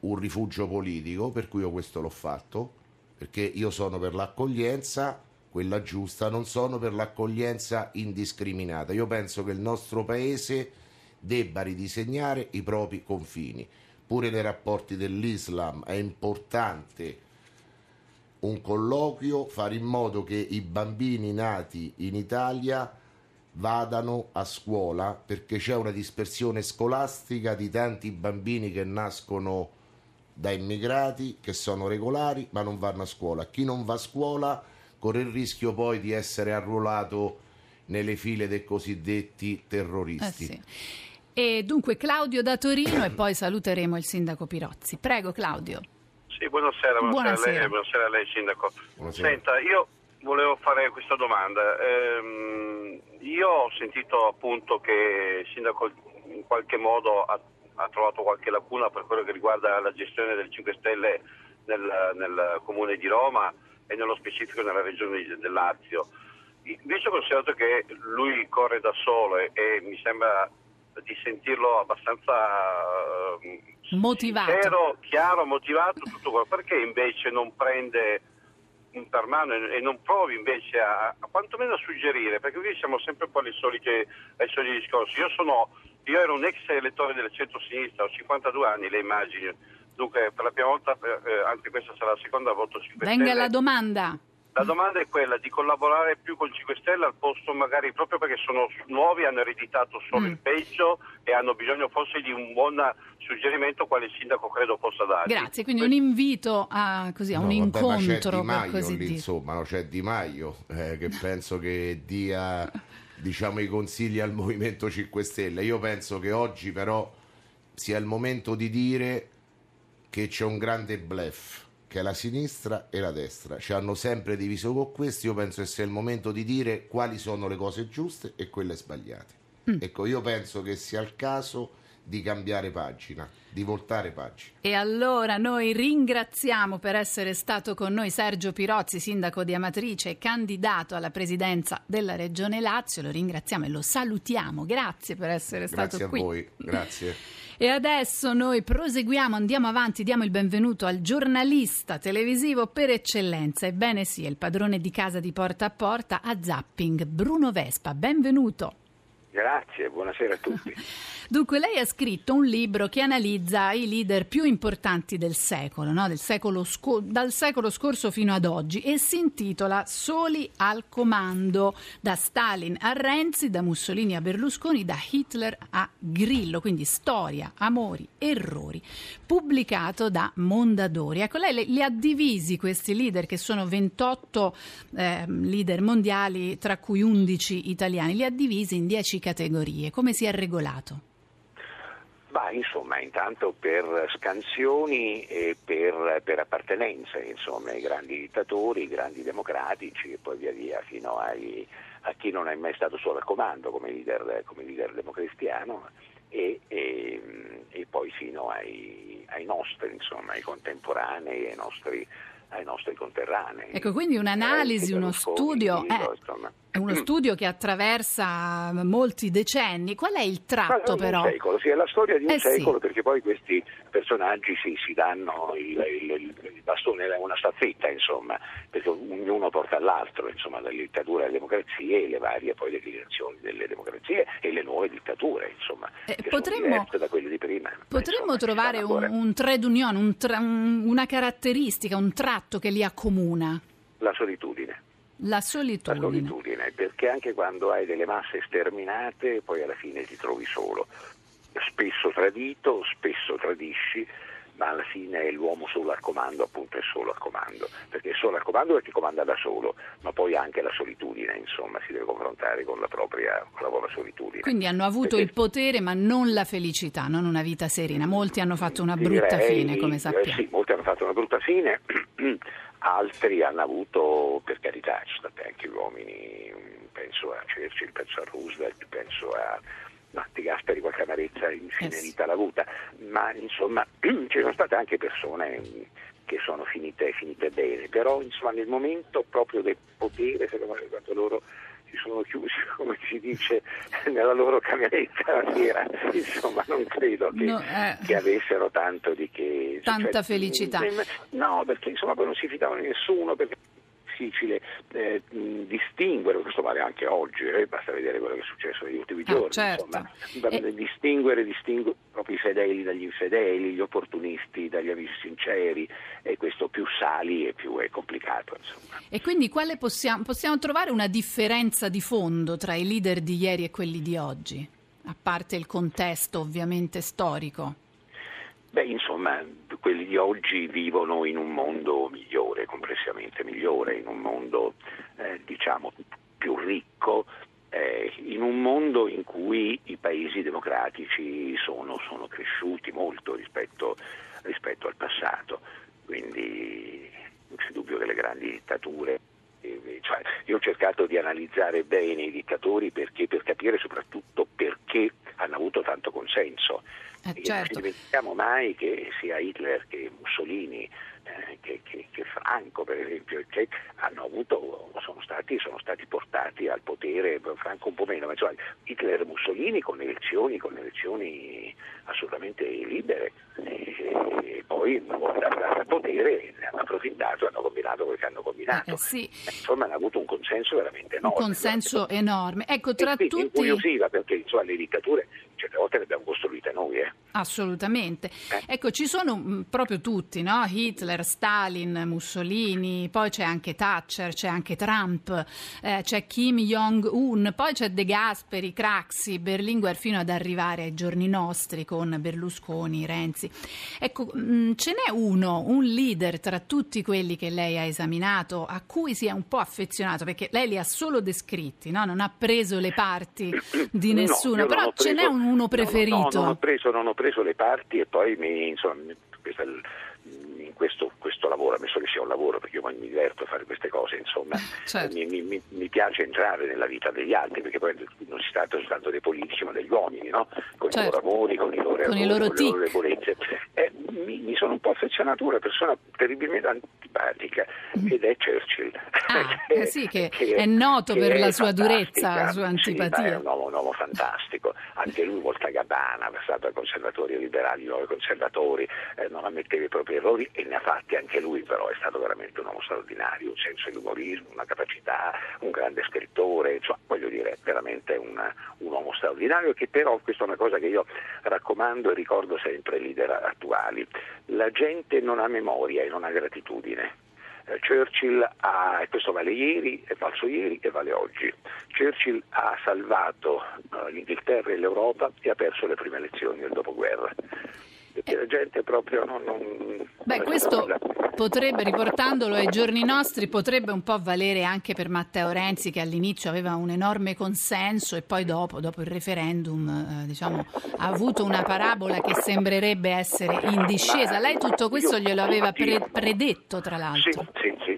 un rifugio politico, per cui io questo l'ho fatto, perché io sono per l'accoglienza, quella giusta, non sono per l'accoglienza indiscriminata. Io penso che il nostro paese debba ridisegnare i propri confini. Pure nei rapporti dell'Islam è importante un colloquio, fare in modo che i bambini nati in Italia vadano a scuola perché c'è una dispersione scolastica di tanti bambini che nascono da immigrati che sono regolari ma non vanno a scuola. Chi non va a scuola corre il rischio poi di essere arruolato nelle file dei cosiddetti Eh terroristi. sì. E dunque Claudio da Torino e poi saluteremo il sindaco Pirozzi. Prego Claudio. Sì, buonasera, buonasera, Buonasera. A lei, buonasera a lei Sindaco. Buonasera. Senta, io volevo fare questa domanda. Ehm, io ho sentito appunto che il Sindaco in qualche modo ha, ha trovato qualche lacuna per quello che riguarda la gestione del 5 Stelle nel, nel Comune di Roma e nello specifico nella regione del Lazio. Invece ho considerato che lui corre da solo e, e mi sembra di sentirlo abbastanza eh, Motivato. sincero, chiaro, motivato, tutto quello. Perché invece non prende per mano e e non provi invece a, a quantomeno a suggerire? Perché qui siamo sempre un po' alle solite, ai soliti discorsi. Io, sono, io ero un ex elettore del centro-sinistra, ho 52 anni, le immagini. Dunque, per la prima volta, eh, anche questa sarà la seconda voto 5 Venga Stelle. la domanda. La domanda è quella di collaborare più con 5 Stelle al posto magari proprio perché sono nuovi, hanno ereditato solo Mm. il peggio e hanno bisogno forse di un buon suggerimento quale il sindaco credo possa dare. Grazie, quindi un invito a, così, a un No, vabbè, ma c'è incontro, Maio così lì, insomma, no? c'è Di Maio eh, che penso che dia diciamo, i consigli al Movimento 5 Stelle. Io penso che oggi però sia il momento di dire che c'è un grande bluff che è la sinistra e la destra. Ci hanno sempre diviso con questo io penso che sia il momento di dire quali sono le cose giuste e quelle sbagliate. Mm. ecco io penso che sia il caso di cambiare pagina, di voltare pagina. E allora noi ringraziamo per essere stato con noi Sergio Pirozzi, sindaco di Amatrice e candidato alla presidenza della Regione Lazio. Lo ringraziamo e lo salutiamo. Grazie per essere Grazie stato a qui. voi, grazie. E adesso noi proseguiamo, andiamo avanti, diamo il benvenuto al giornalista televisivo per eccellenza. Ebbene sì, è il padrone di casa di porta a porta a Zapping, Bruno Vespa. Benvenuto. Grazie, buonasera a tutti. Dunque, lei ha scritto un libro che analizza i leader più importanti del secolo, no? del secolo sco- dal secolo scorso fino ad oggi, e si intitola Soli al comando, da Stalin a Renzi, da Mussolini a Berlusconi, da Hitler a Grillo, quindi storia, amori, errori, pubblicato da Mondadori. Ecco, lei li- ha divisi questi leader, che sono 28 eh, leader mondiali, tra cui 11 italiani, li ha divisi in 10 categorie. Come si è regolato? Ma insomma, intanto per scansioni e per, per appartenenze, insomma, i grandi dittatori, i grandi democratici e poi via via fino ai, a chi non è mai stato solo al comando come leader, come leader democristiano e, e, e poi fino ai, ai nostri, insomma, ai contemporanei, ai nostri, ai nostri conterranei. Ecco, quindi un'analisi, Renzi, uno studio, eh, uno studio che attraversa molti decenni. Qual è il tratto però? Un secolo, sì, è la storia di un Eh sì. secolo perché poi questi personaggi si, si danno il, il- il bastone, è una staffetta, insomma, perché ognuno porta all'altro, insomma, dalle dittature alle democrazie e le varie poi declinazioni delle democrazie e le nuove dittature, insomma, Eh, potremmo- da quelle di prima. Ma, Potremmo insomma, trovare un, un trade union, un tra- un- una caratteristica, un tratto che li accomuna, La solitudine. la La solitudine. solitudine, perché anche quando hai delle masse sterminate, poi alla fine ti trovi solo. Spesso tradito, spesso tradisci, ma alla fine è l'uomo solo al comando, appunto è solo al comando, perché è solo al comando perché comanda da solo, ma poi anche la solitudine, insomma, si deve confrontare con la propria, con la propria solitudine. Quindi hanno avuto Perché- il potere ma non la felicità, non una vita serena. Molti hanno fatto una brutta Direi, fine, come eh, sappiamo. sì, molti hanno fatto una brutta fine, altri hanno avuto, per carità, ci sono stati anche uomini, penso a Churchill, penso a Roosevelt, penso a no, Di Gasperi qualche amarezza incenerita l'ha avuta, ma insomma ci sono state anche persone che sono finite, finite bene, però insomma nel momento proprio del potere, secondo me quando loro si sono chiusi, come si dice, nella loro cameretta la sera, insomma non credo che, No, eh. che avessero tanto di che... Tanta cioè, felicità. No, perché insomma poi non si fidavano di nessuno, perché difficile eh, distinguere, questo vale anche oggi, eh, basta vedere quello che è successo negli ultimi Ah, giorni, certo. insomma, E- distinguere, distinguere proprio i fedeli dagli infedeli, gli opportunisti dagli amici sinceri, e questo più sali e più è complicato. Insomma. E quindi quale possiamo, possiamo trovare una differenza di fondo tra i leader di ieri e quelli di oggi? A parte il contesto ovviamente storico. Beh, insomma, quelli di oggi vivono in un mondo migliore, complessivamente migliore, in un mondo, eh, diciamo, più ricco, eh, in un mondo in cui i paesi democratici sono, sono cresciuti molto rispetto, rispetto al passato. Quindi non c'è dubbio che le grandi dittature cioè, io ho cercato di analizzare bene i dittatori perché, per capire soprattutto perché hanno avuto tanto consenso. Eh, Non certo. ci dimentichiamo mai che sia Hitler che Mussolini, eh, che, che- che Franco per esempio, hanno avuto, sono, stati, sono stati portati al potere, Franco un po' meno, ma insomma Hitler e Mussolini con elezioni, con elezioni assolutamente libere. E, e poi una volta arrivati al potere ne hanno approfittato, hanno combinato quello che hanno combinato. Eh, eh, sì, Insomma hanno avuto un consenso veramente un enorme. consenso enorme. Ecco, E tra quindi tutti... incuriosiva perché insomma, le dittature certe volte le abbiamo costruite noi. Eh. Assolutamente. Eh. Ecco, ci sono mh, proprio tutti, no? Hitler, Stalin, Mussolini, poi c'è anche Thatcher, c'è anche Trump, eh, c'è Kim Jong-un, poi c'è De Gasperi, Craxi, Berlinguer fino ad arrivare ai giorni nostri con Berlusconi, Renzi. Ecco, mh, ce n'è uno, un leader tra tutti quelli che lei ha esaminato, a cui si è un po' affezionato, perché lei li ha solo descritti, no? Non ha preso le parti di No, nessuno, non però ho ce n'è preso- un uno no, preferito. No, non ho preso, non ho preso le parti e poi mi, insomma, questa è questo, questo lavoro, ammesso che sia un lavoro perché io mi diverto a fare queste cose, insomma, Certo. mi, mi- mi- piace entrare nella vita degli altri perché poi non si tratta soltanto dei politici ma degli uomini, no? con Certo. i loro amori, con i loro Con i errori, loro con le loro debolezze. Eh, mi, mi sono un po' affezionato a una persona terribilmente antipatica ed è Churchill. Ah, eh sì, che è noto che per è la sua durezza, la sua Sì, antipatia. ma è un uomo, un uomo fantastico, anche lui volta gabbana, passato ai conservatori e liberali, nuovi conservatori, eh, non ammetteva i propri errori e ne ha fatti anche lui, però è stato veramente un uomo straordinario, un senso di umorismo, una capacità, un grande scrittore, insomma, voglio dire, veramente un, un uomo straordinario che però, questa è una cosa che io raccomando e ricordo sempre ai leader attuali, la gente non ha memoria e non ha gratitudine. Eh, Churchill ha, e questo vale ieri, è falso ieri e vale oggi, Churchill ha salvato eh, l'Inghilterra e l'Europa e ha perso le prime elezioni del dopoguerra. Perché la gente proprio non... non Beh, questo potrebbe, riportandolo ai giorni nostri, potrebbe un po' valere anche per Matteo Renzi che all'inizio aveva un enorme consenso e poi dopo, dopo il referendum, eh, diciamo, ha avuto una parabola che sembrerebbe essere in discesa. Lei tutto questo glielo aveva pre- predetto, tra l'altro. Sì, sì, sì,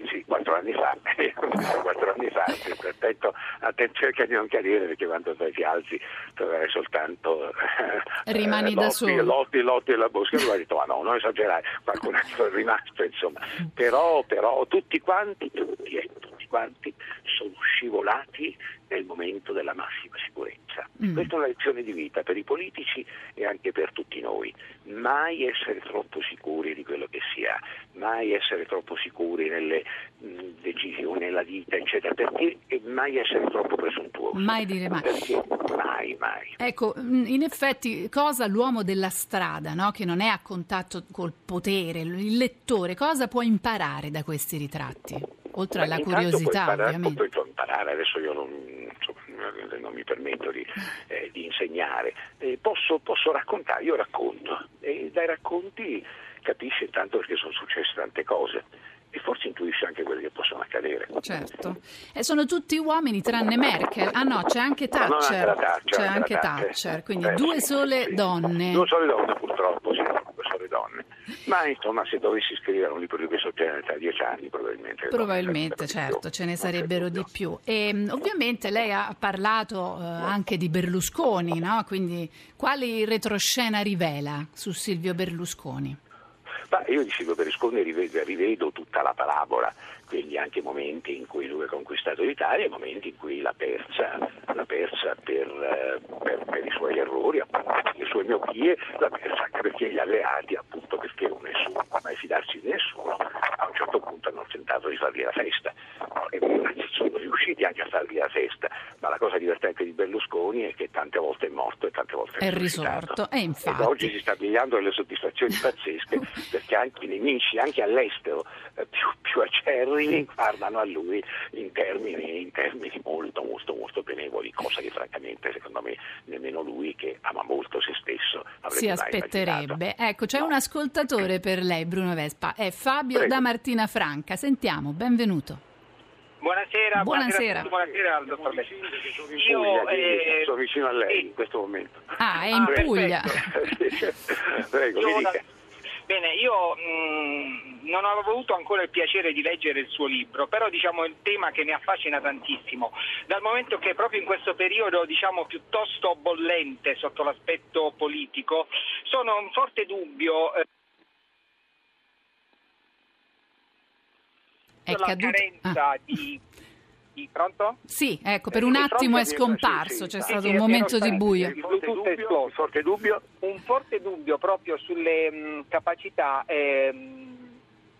quattro anni fa, quattro anni fa, sì, perfetto. Atten- cerca di non cadere perché quando ti alzi troverai soltanto eh, Rimani da lotti, solo. lotti, lotti e la bosca e lui ha detto ma no, non esagerare, qualcun altro è rimasto insomma, però, però tutti quanti, tutti, eh, tutti quanti sono scivolati nel momento della massima sicurezza. Mm. Questa è una lezione di vita per i politici e anche per tutti noi. Mai essere troppo sicuri di quello che si ha, mai essere troppo sicuri nelle mh, decisioni, nella vita, eccetera, perché e mai essere troppo presuntuosi. Mai dire mai. Perché mai, mai. Ecco, mh, in effetti, cosa l'uomo della strada, no? che non è a contatto col potere, il lettore, cosa può imparare da questi ritratti? Oltre alla Beh, curiosità, puoi imparare, ovviamente. puoi imparare, adesso io non, insomma, non mi permetto di, eh, di insegnare, Eh, posso, posso raccontare, io racconto e dai racconti capisci intanto perché sono successe tante cose e forse intuisci anche quelle che possono accadere. Certo. E sono tutti uomini tranne Merkel. Ah no, c'è anche No, no, anche Thatcher. Thatcher, C'è anche Thatcher. Thatcher, quindi Eh, due sì, sole sì. donne. Due sole donne purtroppo, sì, sole donne. Ma insomma se dovessi scrivere un libro di questo genere tra dieci anni probabilmente... le Probabilmente, certo, ce ne sarebbero di più. E mh, ovviamente lei ha parlato eh, anche di Berlusconi, no? Quindi quali retroscena rivela su Silvio Berlusconi? Ma io di Silvio Berlusconi rivedo, rivedo tutta la parabola, quindi anche momenti in cui lui ha conquistato l'Italia e momenti in cui l'ha persa, l'ha persa per, eh, per- per i suoi errori, appunto, per le sue miopie, l'ha persa anche perché gli alleati, appunto perché nessuno mai fidarsi di nessuno, a un certo punto hanno tentato di fargli la festa. E sono riusciti anche a fargli la festa, ma la cosa divertente di Berlusconi è che tante volte è morto e tante volte è, È risorto, e infatti. Ed oggi si sta pigliando delle soddisfazioni pazzesche perché anche i nemici, anche all'estero, eh, più, più acerrimi, guardano a lui in termini, in termini molto, molto, molto benevoli, cosa che francamente secondo me nemmeno lui che ama molto se stesso avrebbe Si aspetterebbe. Ecco, c'è No. un ascoltatore per lei, Bruno Vespa, è Fabio Prego. da Martina Franca. Sentiamo, benvenuto. Buonasera, Buonasera. buonasera, al dottor Io, Puglia, eh, sono vicino a lei in questo momento. Ah, è in Ah, Puglia. Prego, Io mi da- dica. Bene, io mh, non ho avuto ancora il piacere di leggere il suo libro, però diciamo è un tema che mi affascina tantissimo, dal momento che proprio in questo periodo diciamo piuttosto bollente sotto l'aspetto politico, sono in forte dubbio eh, caduto. carenza Ah. di, di pronto? Sì, ecco, per Eh, un di attimo è scomparso, sì, sì, c'è sì, stato sì, un momento di buio. Il Bluetooth è dubbio, esploso. forte dubbio. un forte dubbio proprio sulle mh, capacità ehm,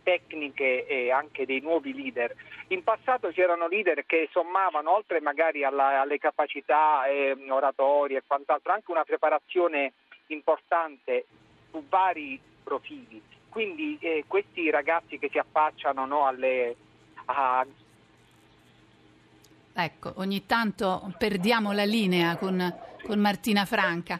tecniche e anche dei nuovi leader. In passato c'erano leader che sommavano, oltre magari alla- alle capacità ehm, oratorie e quant'altro, anche una preparazione importante su vari profili. Quindi eh, questi ragazzi che si affacciano no, alle, a, Ecco, ogni tanto perdiamo la linea con, con Martina Franca.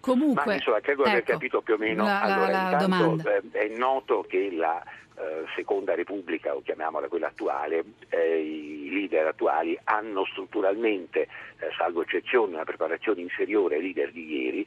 Comunque, Ma insomma, credo di aver ecco, capito più o meno. la, la- allora, la intanto, domanda. eh, è noto che la eh, seconda repubblica, o chiamiamola quella attuale, eh, i leader attuali hanno strutturalmente, eh, salvo eccezioni, una preparazione inferiore ai leader di ieri,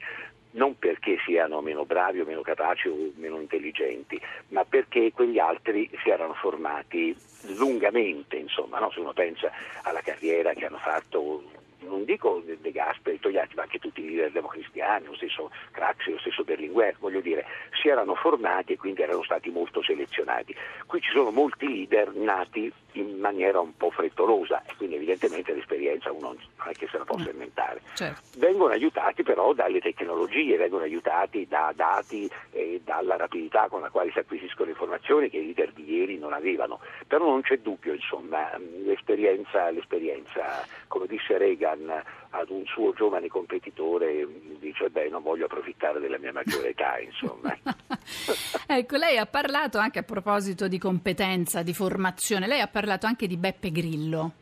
non perché siano meno bravi o meno capaci o meno intelligenti, ma perché quegli altri si erano formati lungamente, insomma, no? se uno pensa alla carriera che hanno fatto non dico De Gasperi, Togliatti, ma anche tutti i leader democristiani, lo stesso Craxi, lo stesso Berlinguer, voglio dire, si erano formati e quindi erano stati molto selezionati. Qui ci sono molti leader nati in maniera un po' frettolosa e quindi evidentemente l'esperienza uno non è che se la possa inventare. Certo. Vengono aiutati però dalle tecnologie, vengono aiutati da dati e dalla rapidità con la quale si acquisiscono informazioni che i leader di ieri non avevano. Però non c'è dubbio, insomma, l'esperienza, l'esperienza come disse Reagan ad un suo giovane competitore, dice beh non voglio approfittare della mia maggiore età, insomma. ecco, lei ha parlato anche a proposito di competenza, di formazione, lei ha parlato anche di Beppe Grillo.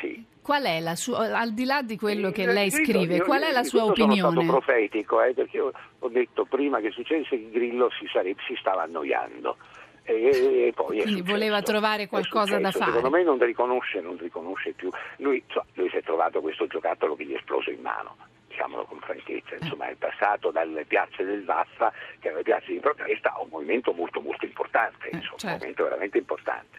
Sì. Qual è la sua, al di là di quello che lei scrive, qual è la sua questo Sono opinione? stato profetico, eh, perché ho detto prima che succedesse che Grillo si, sarebbe, si stava annoiando. E, e poi Quindi successo. voleva trovare qualcosa da fare. Secondo me non riconosce, non riconosce più. Lui, insomma, lui si è trovato questo giocattolo che gli è esploso in mano. Diciamolo con franchezza, insomma, è passato dalle piazze del Vaffa, che erano le piazze di protesta, a un movimento molto molto importante, insomma, un certo. movimento veramente importante.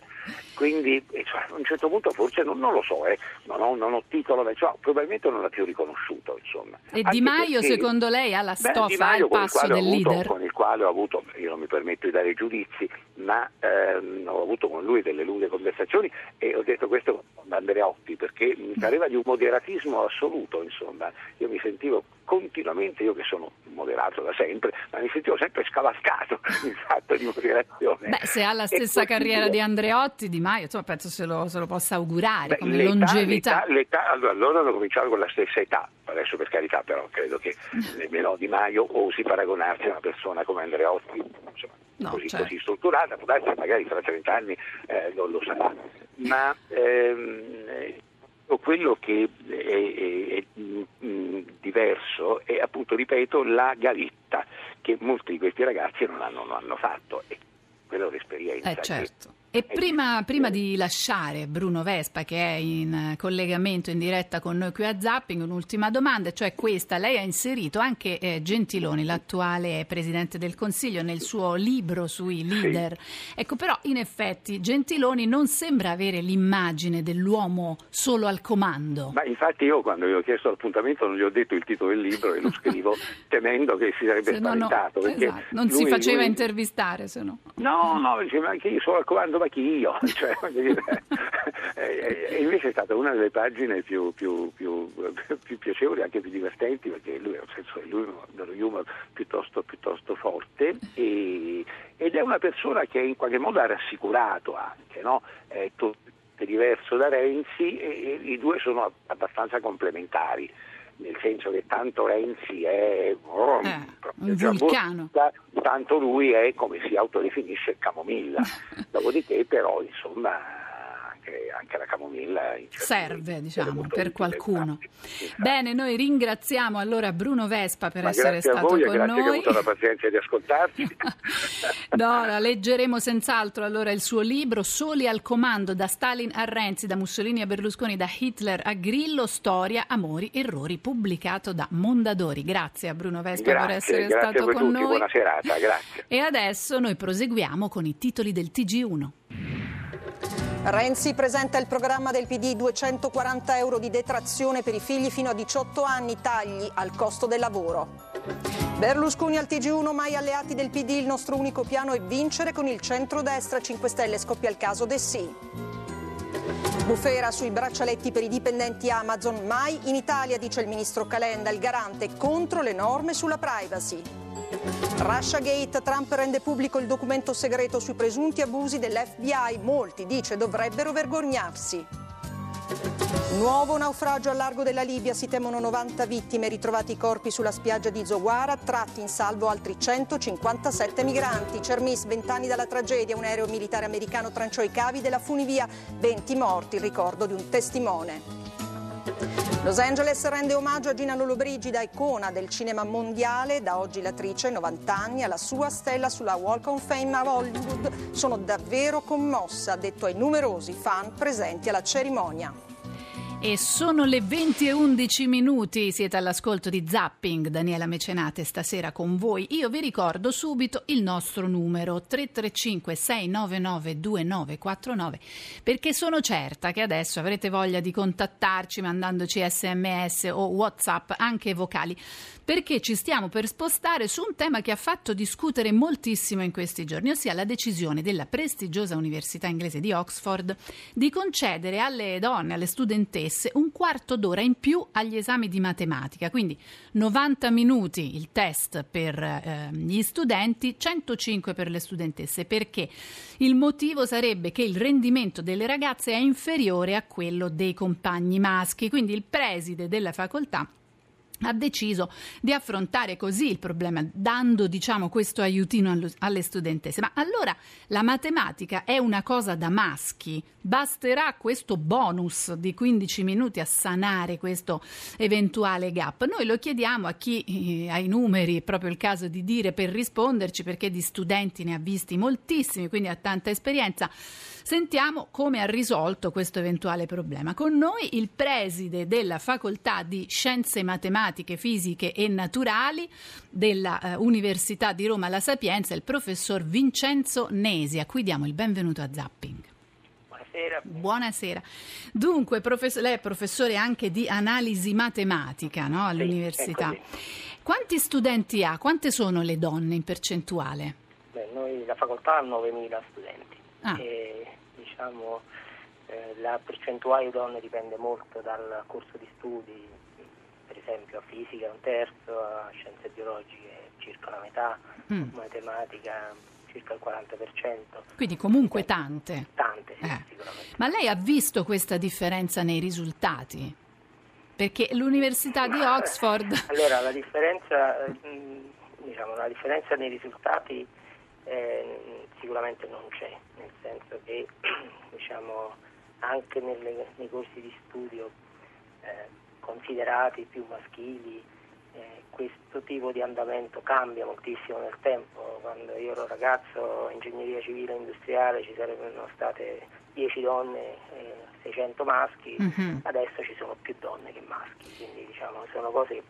Quindi eh, cioè, a un certo punto forse non, non lo so, eh, non, ho, non ho titolo, cioè, probabilmente non l'ha più riconosciuto. Insomma. E Anche Di Maio, perché- secondo lei, ha la stoffa, il il passo del avuto- leader? Con il quale ho avuto, io non mi permetto di dare giudizi, ma ehm, ho avuto con lui delle lunghe conversazioni e ho detto questo con Andreotti perché mi pareva di un moderatismo assoluto, insomma, io mi sentivo continuamente, io che sono moderato da sempre, ma mi sentivo sempre scavalcato in fatto di moderazione. Beh, se ha la stessa carriera di possibile. Andreotti, Di Maio, insomma, penso se lo, se lo possa augurare Beh, come l'età- longevità. l'età- l'età- allora, loro hanno cominciato con la stessa età, adesso per carità, però credo che nemmeno Di Maio osi paragonarsi a una persona come Andreotti, insomma, No, così, certo. così strutturata, può darsi magari fra 30 anni eh, non lo sarà. Ma ehm, eh, quello che è, è- è, mm, diverso è appunto, ripeto, la galitta che molti di questi ragazzi non hanno, non hanno fatto. E quella è l'esperienza. Eh, certo. E è prima, prima di lasciare Bruno Vespa, che è in eh, collegamento in diretta con noi qui a Zapping, un'ultima domanda, cioè questa. Lei ha inserito anche eh, Gentiloni, l'attuale Presidente del Consiglio, nel suo libro sui leader. Ecco, però in effetti Gentiloni non sembra avere l'immagine dell'uomo solo al comando. Ma infatti io quando gli ho chiesto l'appuntamento non gli ho detto il titolo del libro e lo scrivo temendo che si sarebbe Se no, no, spaventato. esatto, non si lui- faceva lui- intervistare, se no. No, no, dice, ma anche io sono al comando, ma chi io? Cioè, e- invece è stata una delle pagine più, più- più- più piacevoli, anche più divertenti, perché lui ha un senso dello humor piuttosto, piuttosto forte e- ed è una persona che in qualche modo ha rassicurato anche, no? È diverso da Renzi e, e i due sono abbastanza complementari. Nel senso che tanto Renzi è oh, Eh, un vulcano. ta- tanto lui è come si autodefinisce camomilla. Dopodiché però insomma anche, anche la camomilla in certi Serve, diciamo, per qualcuno. Bene, noi ringraziamo allora Bruno Vespa per Ma essere grazie stato voi con grazie che ha noi. avuto la pazienza di ascoltarci. No, la leggeremo senz'altro allora il suo libro Soli al comando da Stalin a Renzi, da Mussolini a Berlusconi, da Hitler a Grillo, storia, amori, errori, pubblicato da Mondadori. Grazie a Bruno Vespa per essere grazie, grazie a stato con tutti, noi. buona serata, grazie. E adesso noi proseguiamo con i titoli del TG1. Renzi presenta il programma del PD 240 euro di detrazione per i figli fino a 18 anni, tagli al costo del lavoro. Berlusconi al TG1, mai alleati del PD, il nostro unico piano è vincere con il centrodestra 5 Stelle, scoppia il caso De Sì. Bufera sui braccialetti per i dipendenti Amazon, mai in Italia, dice il ministro Calenda, il garante contro le norme sulla privacy. Russia Gate, Trump rende pubblico il documento segreto sui presunti abusi dell'FBI, molti dice dovrebbero vergognarsi. Nuovo naufragio al largo della Libia, si temono 90 vittime, ritrovati i corpi sulla spiaggia di Zowara, tratti in salvo altri 157 migranti. Cermis, 20 anni dalla tragedia, un aereo militare americano tranciò i cavi della funivia, 20 morti, il ricordo di un testimone. Los Angeles rende omaggio a Gina Lollobrigida, icona del cinema mondiale, da oggi l'attrice, 90 anni, alla sua stella sulla Walk of Fame a Hollywood. Sono davvero commossa, ha detto ai numerosi fan presenti alla cerimonia. E sono le 20 e 11 minuti, siete all'ascolto di Zapping, Daniela Mecenate stasera con voi. Io vi ricordo subito il nostro numero 335 699 2949 perché sono certa che adesso avrete voglia di contattarci mandandoci sms o whatsapp anche vocali perché ci stiamo per spostare su un tema che ha fatto discutere moltissimo in questi giorni, ossia la decisione della prestigiosa Università inglese di Oxford di concedere alle donne, alle studentesse, un quarto d'ora in più agli esami di matematica, quindi 90 minuti il test per eh, gli studenti, 105 per le studentesse, perché il motivo sarebbe che il rendimento delle ragazze è inferiore a quello dei compagni maschi, quindi il preside della facoltà ha deciso di affrontare così il problema, dando diciamo, questo aiutino alle studentesse. Ma allora la matematica è una cosa da maschi? Basterà questo bonus di 15 minuti a sanare questo eventuale gap? Noi lo chiediamo a chi eh, ha i numeri, è proprio il caso di dire per risponderci, perché di studenti ne ha visti moltissimi, quindi ha tanta esperienza. Sentiamo come ha risolto questo eventuale problema. Con noi il preside della facoltà di scienze matematiche, fisiche e naturali dell'Università eh, di Roma La Sapienza, il professor Vincenzo Nesi, a cui diamo il benvenuto a Zapping. Buonasera. Buonasera. Dunque, professor, lei è professore anche di analisi matematica no, all'università. Sì, Quanti studenti ha? Quante sono le donne in percentuale? Beh, noi la facoltà ha 9.000 studenti. Ah. E, diciamo, eh, la percentuale di donne dipende molto dal corso di studi, per esempio a fisica un terzo, a scienze biologiche circa la metà, Mm. matematica circa il 40%. Quindi comunque tante. Tante, sì, Eh. sicuramente. Ma lei ha visto questa differenza nei risultati? Perché l'Università di Oxford... Allora, la differenza, eh, diciamo, la differenza nei risultati eh, sicuramente non c'è, nel senso che diciamo, anche nelle- nei corsi di studio eh, considerati più maschili eh, questo tipo di andamento cambia moltissimo nel tempo. Quando io ero ragazzo, ingegneria civile e industriale, ci sarebbero state 10 donne e 600 maschi, Mhm. adesso ci sono più donne che maschi, quindi diciamo, sono cose che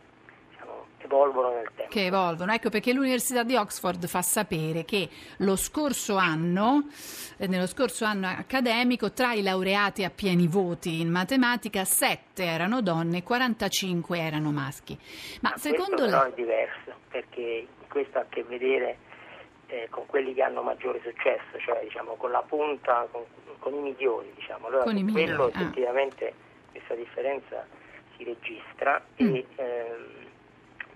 evolvono nel tempo. che evolvono. Ecco perché l'Università di Oxford fa sapere che lo scorso anno, eh, nello scorso anno accademico, tra i laureati a pieni voti in matematica, 7 erano donne, 45 erano maschi. Ma secondo questo però lei... è diverso, perché questo ha a che vedere eh, con quelli che hanno maggiore successo, cioè diciamo, con la punta, con, con i migliori. Diciamo. Allora, Con i migliori, quello ah. effettivamente questa differenza si registra Mm. e, ehm,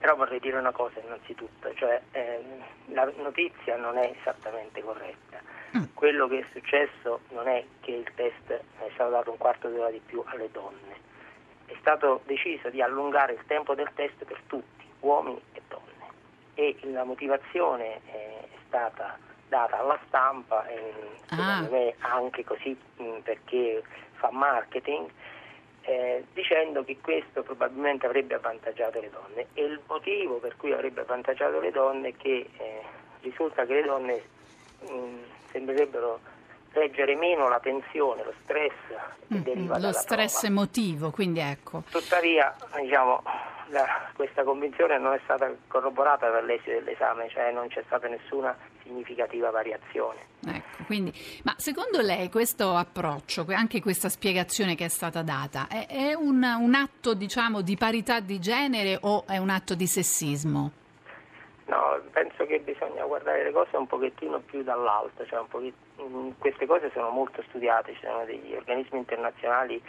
però vorrei dire una cosa innanzitutto, cioè ehm, la notizia non è esattamente corretta. Mm. Quello che è successo non è che il test è stato dato un quarto d'ora di più alle donne, è stato deciso di allungare il tempo del test per tutti, uomini e donne. E la motivazione è stata data alla stampa, e secondo Ah. me anche così perché fa marketing, eh, dicendo che questo probabilmente avrebbe avvantaggiato le donne. E il motivo per cui avrebbe avvantaggiato le donne è che eh, risulta che le donne mh, sembrerebbero reggere meno la tensione, lo stress che Mm, deriva lo stress prova. emotivo, quindi ecco. Tuttavia, diciamo, la- questa convinzione non è stata corroborata dall'esito dell'esame, cioè non c'è stata nessuna significativa variazione. Ecco, quindi, ma secondo lei questo approccio, anche questa spiegazione che è stata data, è, è un, un atto diciamo di parità di genere o è un atto di sessismo? No, penso che bisogna guardare le cose un pochettino più dall'alto, cioè un pochet- mm, queste cose sono molto studiate, ci sono degli organismi internazionali,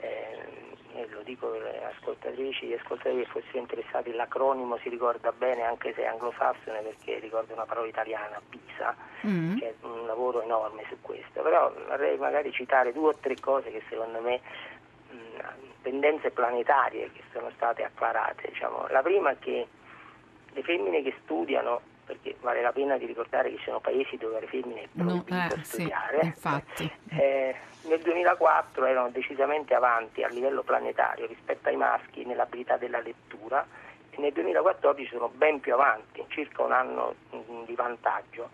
eh, lo dico per le ascoltatrici e ascoltatori che fossero interessati, l'acronimo si ricorda bene anche se è anglosassone perché ricorda una parola italiana, PISA, Mm. c'è un lavoro enorme su questo, però vorrei magari citare due o tre cose che secondo me mh, tendenze planetarie che sono state acclarate. Diciamo. La prima è che le femmine che studiano, perché vale la pena di ricordare che ci sono paesi dove le femmine è No, proibito eh, sì, studiare, infatti. eh, nel 2004 erano decisamente avanti a livello planetario rispetto ai maschi nell'abilità della lettura e nel 2014 sono ben più avanti, circa un anno mh, di vantaggio.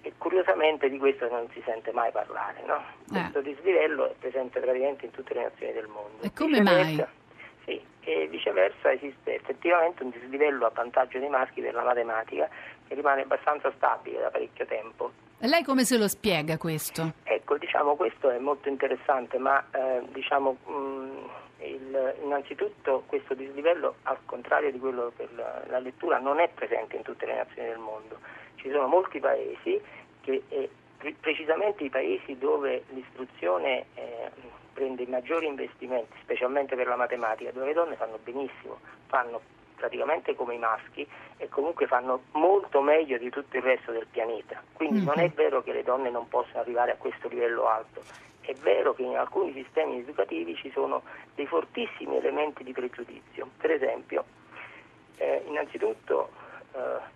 e curiosamente di questo non si sente mai parlare. No? Questo dislivello è presente praticamente in tutte le nazioni del mondo. E come mai? E viceversa esiste effettivamente un dislivello a vantaggio dei maschi per la matematica che rimane abbastanza stabile da parecchio tempo. E lei come se lo spiega questo? Ecco, diciamo questo è molto interessante, ma eh, diciamo, mh, il, innanzitutto questo dislivello, al contrario di quello per la, la, lettura, non è presente in tutte le nazioni del mondo. Ci sono molti paesi, che, eh, precisamente i paesi dove l'istruzione eh, prende i maggiori investimenti, specialmente per la matematica, dove le donne fanno benissimo, fanno praticamente come i maschi e comunque fanno molto meglio di tutto il resto del pianeta. Quindi mm-hmm. non è vero che le donne non possono arrivare a questo livello alto, è vero che in alcuni sistemi educativi ci sono dei fortissimi elementi di pregiudizio. Per esempio, eh, innanzitutto eh,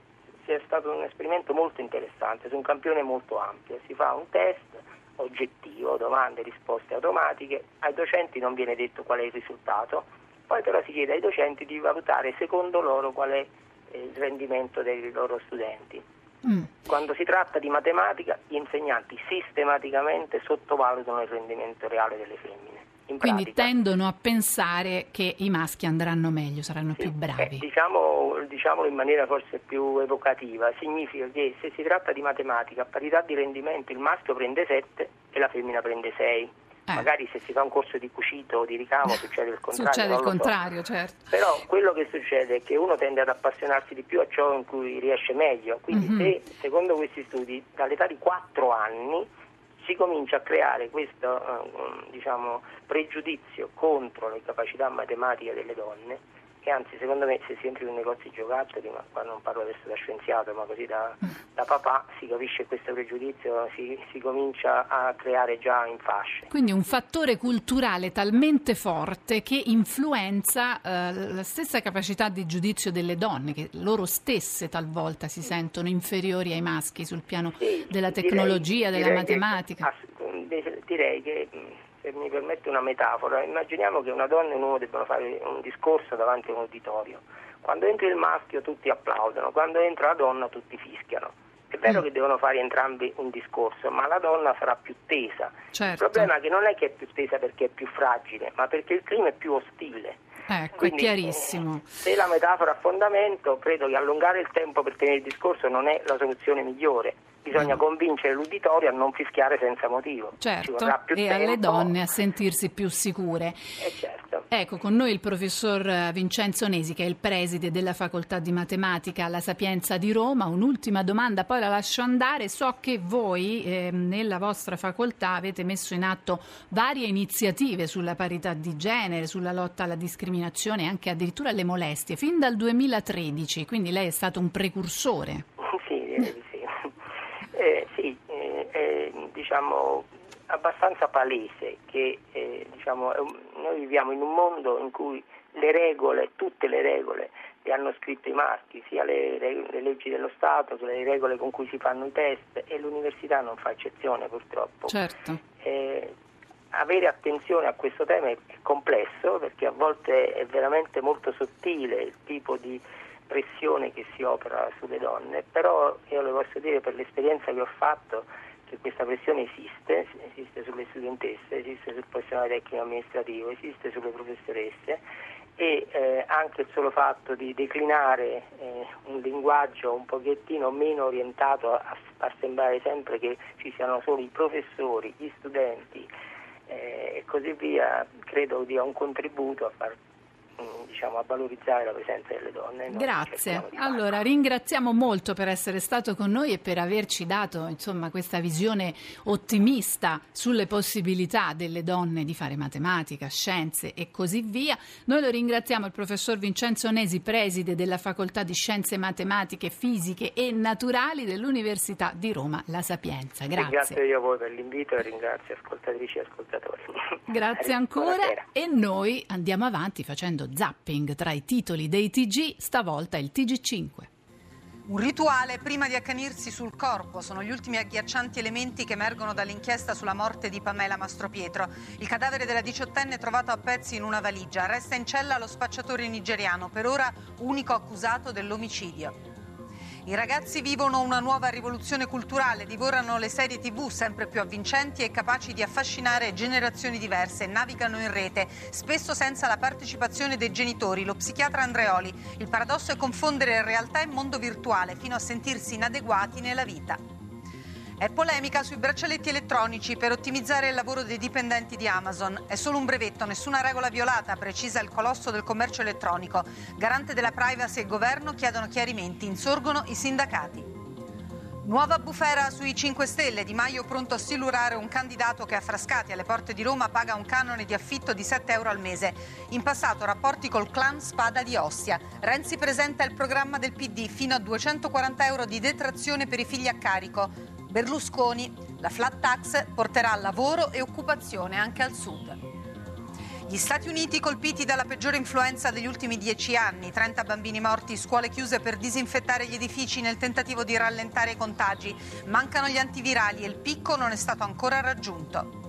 è stato un esperimento molto interessante su un campione molto ampio, si fa un test oggettivo, domande e risposte automatiche, ai docenti non viene detto qual è il risultato, poi però si chiede ai docenti di valutare secondo loro qual è il rendimento dei loro studenti. Mm. Quando si tratta di matematica, gli insegnanti sistematicamente sottovalutano il rendimento reale delle femmine. Quindi pratica. tendono a pensare che i maschi andranno meglio, saranno sì, più bravi. Eh, diciamo, diciamolo in maniera forse più evocativa, significa che se si tratta di matematica, a parità di rendimento il maschio prende 7 e la femmina prende 6. Eh. Magari se si fa un corso di cucito o di ricamo succede il contrario. Succede il contrario, so. certo. Però quello che succede è che uno tende ad appassionarsi di più a ciò in cui riesce meglio. Quindi mm-hmm. se, secondo questi studi, dall'età di 4 anni si comincia a creare questo eh, diciamo, pregiudizio contro le capacità matematiche delle donne e anzi secondo me se si entra in un negozio di giocattoli, ma qua non parlo adesso da scienziato, ma così da, da papà, si capisce questo pregiudizio, si, si, comincia a creare già in fasce. Quindi un fattore culturale talmente forte che influenza eh, la stessa capacità di giudizio delle donne, che loro stesse talvolta si sentono inferiori ai maschi sul piano sì, della tecnologia, direi, della direi matematica. Che, direi che se mi permette una metafora, immaginiamo che una donna e un uomo debbano fare un discorso davanti a un uditorio. Quando entra il maschio tutti applaudono, quando entra la donna tutti fischiano. È vero mm. che devono fare entrambi un discorso, ma la donna sarà più tesa. Certo. Il problema è che non è che è più tesa perché è più fragile, ma perché il clima è più ostile. Ecco, Quindi, è chiarissimo. Eh, se la metafora ha fondamento, credo che allungare il tempo per tenere il discorso non è la soluzione migliore bisogna convincere l'uditorio a non fischiare senza motivo. Certo, e tempo. alle donne a sentirsi più sicure. Eh certo. Ecco, con noi il professor eh, Vincenzo Nesi, che è il preside della facoltà di matematica alla Sapienza di Roma. Un'ultima domanda, poi la lascio andare. So che voi eh, nella vostra facoltà avete messo in atto varie iniziative sulla parità di genere, sulla lotta alla discriminazione e anche addirittura alle molestie, fin dal 2013, quindi lei è stato un precursore. Sì, direi di sì. Eh, sì, eh, è diciamo, abbastanza palese che eh, diciamo, noi viviamo in un mondo in cui le regole, tutte le regole, le hanno scritte i maschi, sia le, le, leggi dello Stato le regole con cui si fanno i test e l'università non fa eccezione purtroppo. Certo. Eh, avere attenzione a questo tema è complesso perché a volte è veramente molto sottile il tipo di pressione che si opera sulle donne, però io le posso dire per l'esperienza che ho fatto che questa pressione esiste, esiste sulle studentesse, esiste sul personale tecnico amministrativo, esiste sulle professoresse e eh, anche il solo fatto di declinare eh, un linguaggio un pochettino meno orientato a far sembrare sempre che ci siano solo i professori, gli studenti eh, e così via, credo dia un contributo a far diciamo, a valorizzare la presenza delle donne. Grazie. Allora, ringraziamo molto per essere stato con noi e per averci dato insomma, questa visione ottimista sulle possibilità delle donne di fare matematica, scienze e così via. Noi lo ringraziamo il professor Vincenzo Nesi, preside della Facoltà di Scienze Matematiche, Fisiche e Naturali dell'Università di Roma La Sapienza. Grazie. Ringrazio io voi per l'invito e ringrazio ascoltatrici e ascoltatori. Grazie ancora e noi andiamo avanti facendo zapping tra i titoli dei TG, stavolta il TG5. Un rituale prima di accanirsi sul corpo sono gli ultimi agghiaccianti elementi che emergono dall'inchiesta sulla morte di Pamela Mastropietro. Il cadavere della diciottenne trovato a pezzi in una valigia. Resta in cella lo spacciatore nigeriano, per ora unico accusato dell'omicidio. I ragazzi vivono una nuova rivoluzione culturale, divorano le serie tv sempre più avvincenti e capaci di affascinare generazioni diverse, navigano in rete, spesso senza la partecipazione dei genitori. Lo psichiatra Andreoli. Il paradosso è confondere realtà e mondo virtuale fino a sentirsi inadeguati nella vita. È polemica sui braccialetti elettronici per ottimizzare il lavoro dei dipendenti di Amazon. È solo un brevetto, nessuna regola violata, precisa il colosso del commercio elettronico. Garante della privacy e governo chiedono chiarimenti, insorgono i sindacati. Nuova bufera sui 5 Stelle, Di Maio pronto a silurare un candidato che a Frascati alle porte di Roma paga un canone di affitto di 7 euro al mese. In passato rapporti col clan Spada di Ostia. Renzi presenta il programma del PD fino a 240 euro di detrazione per i figli a carico. Berlusconi, la flat tax porterà lavoro e occupazione anche al sud. Gli Stati Uniti colpiti dalla peggiore influenza degli ultimi dieci anni, 30 bambini morti, scuole chiuse per disinfettare gli edifici nel tentativo di rallentare i contagi, mancano gli antivirali e il picco non è stato ancora raggiunto.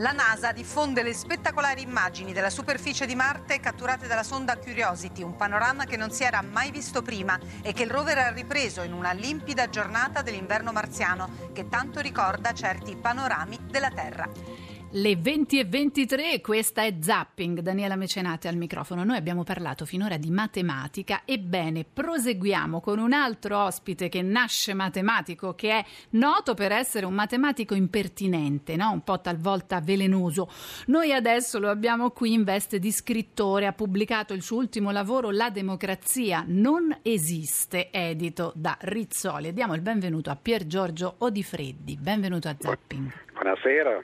La NASA diffonde le spettacolari immagini della superficie di Marte catturate dalla sonda Curiosity, un panorama che non si era mai visto prima e che il rover ha ripreso in una limpida giornata dell'inverno marziano che tanto ricorda certi panorami della Terra. Le 20 e 23, questa è Zapping, Daniela Mecenate al microfono. Noi abbiamo parlato finora di matematica, ebbene proseguiamo con un altro ospite che nasce matematico, che è noto per essere un matematico impertinente, no? un po' talvolta velenoso. Noi adesso lo abbiamo qui in veste di scrittore, ha pubblicato il suo ultimo lavoro La democrazia non esiste, edito da Rizzoli. Diamo il benvenuto a Pier Giorgio Odifreddi, benvenuto a Zapping. Buonasera.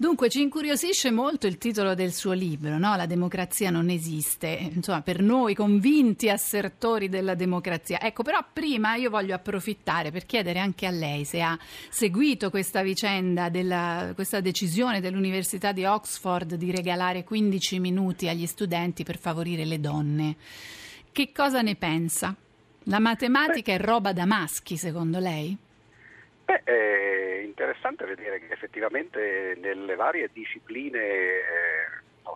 Dunque ci incuriosisce molto il titolo del suo libro, no? La democrazia non esiste, insomma per noi convinti assertori della democrazia. Ecco, però prima io voglio approfittare per chiedere anche a lei se ha seguito questa vicenda, della, questa decisione dell'Università di Oxford di regalare 15 minuti agli studenti per favorire le donne. Che cosa ne pensa? La matematica è roba da maschi, secondo lei? Beh, è interessante vedere che effettivamente nelle varie discipline eh,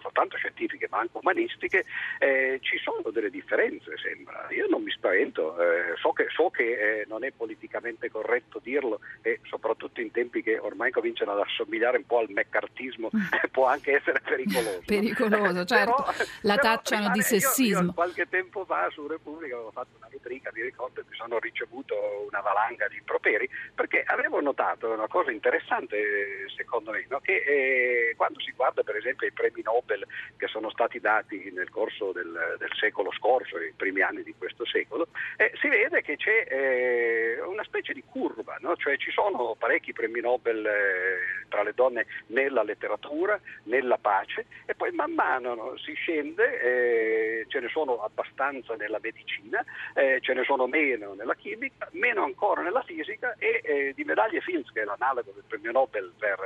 soltanto scientifiche ma anche umanistiche, eh, ci sono delle differenze, sembra. Io non mi spavento, eh, so che, so che eh, non è politicamente corretto dirlo e soprattutto in tempi che ormai cominciano ad assomigliare un po' al meccartismo può anche essere pericoloso. pericoloso, certo. Però, la tacciano di sessismo. Io, io, qualche tempo fa su Repubblica avevo fatto una rubrica, mi ricordo, e mi sono ricevuto una valanga di improperi perché avevo notato una cosa interessante secondo me, no? che eh, quando si guarda per esempio ai premi Nobel Nobel che sono stati dati nel corso del, del secolo scorso, i primi anni di questo secolo, eh, si vede che c'è eh, una specie di curva, no? cioè ci sono parecchi premi Nobel eh, tra le donne nella letteratura, nella pace e poi man mano no, si scende, eh, ce ne sono abbastanza nella medicina, eh, ce ne sono meno nella chimica, meno ancora nella fisica e eh, di medaglie Fields, che è l'analogo del premio Nobel per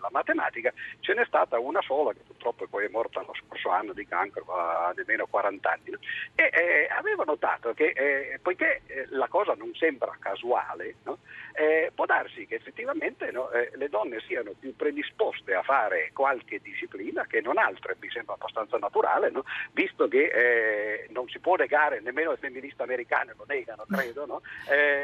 la matematica, ce n'è stata una sola che purtroppo poi è morta lo scorso anno di cancro a nemmeno 40 anni. E eh, avevo notato che eh, poiché eh, la cosa non sembra casuale, no? Eh, può darsi che effettivamente no, eh, le donne siano più predisposte a fare qualche disciplina che non altre, mi sembra abbastanza naturale, no? visto che eh, non si può negare, nemmeno le femministe americane lo negano, credo,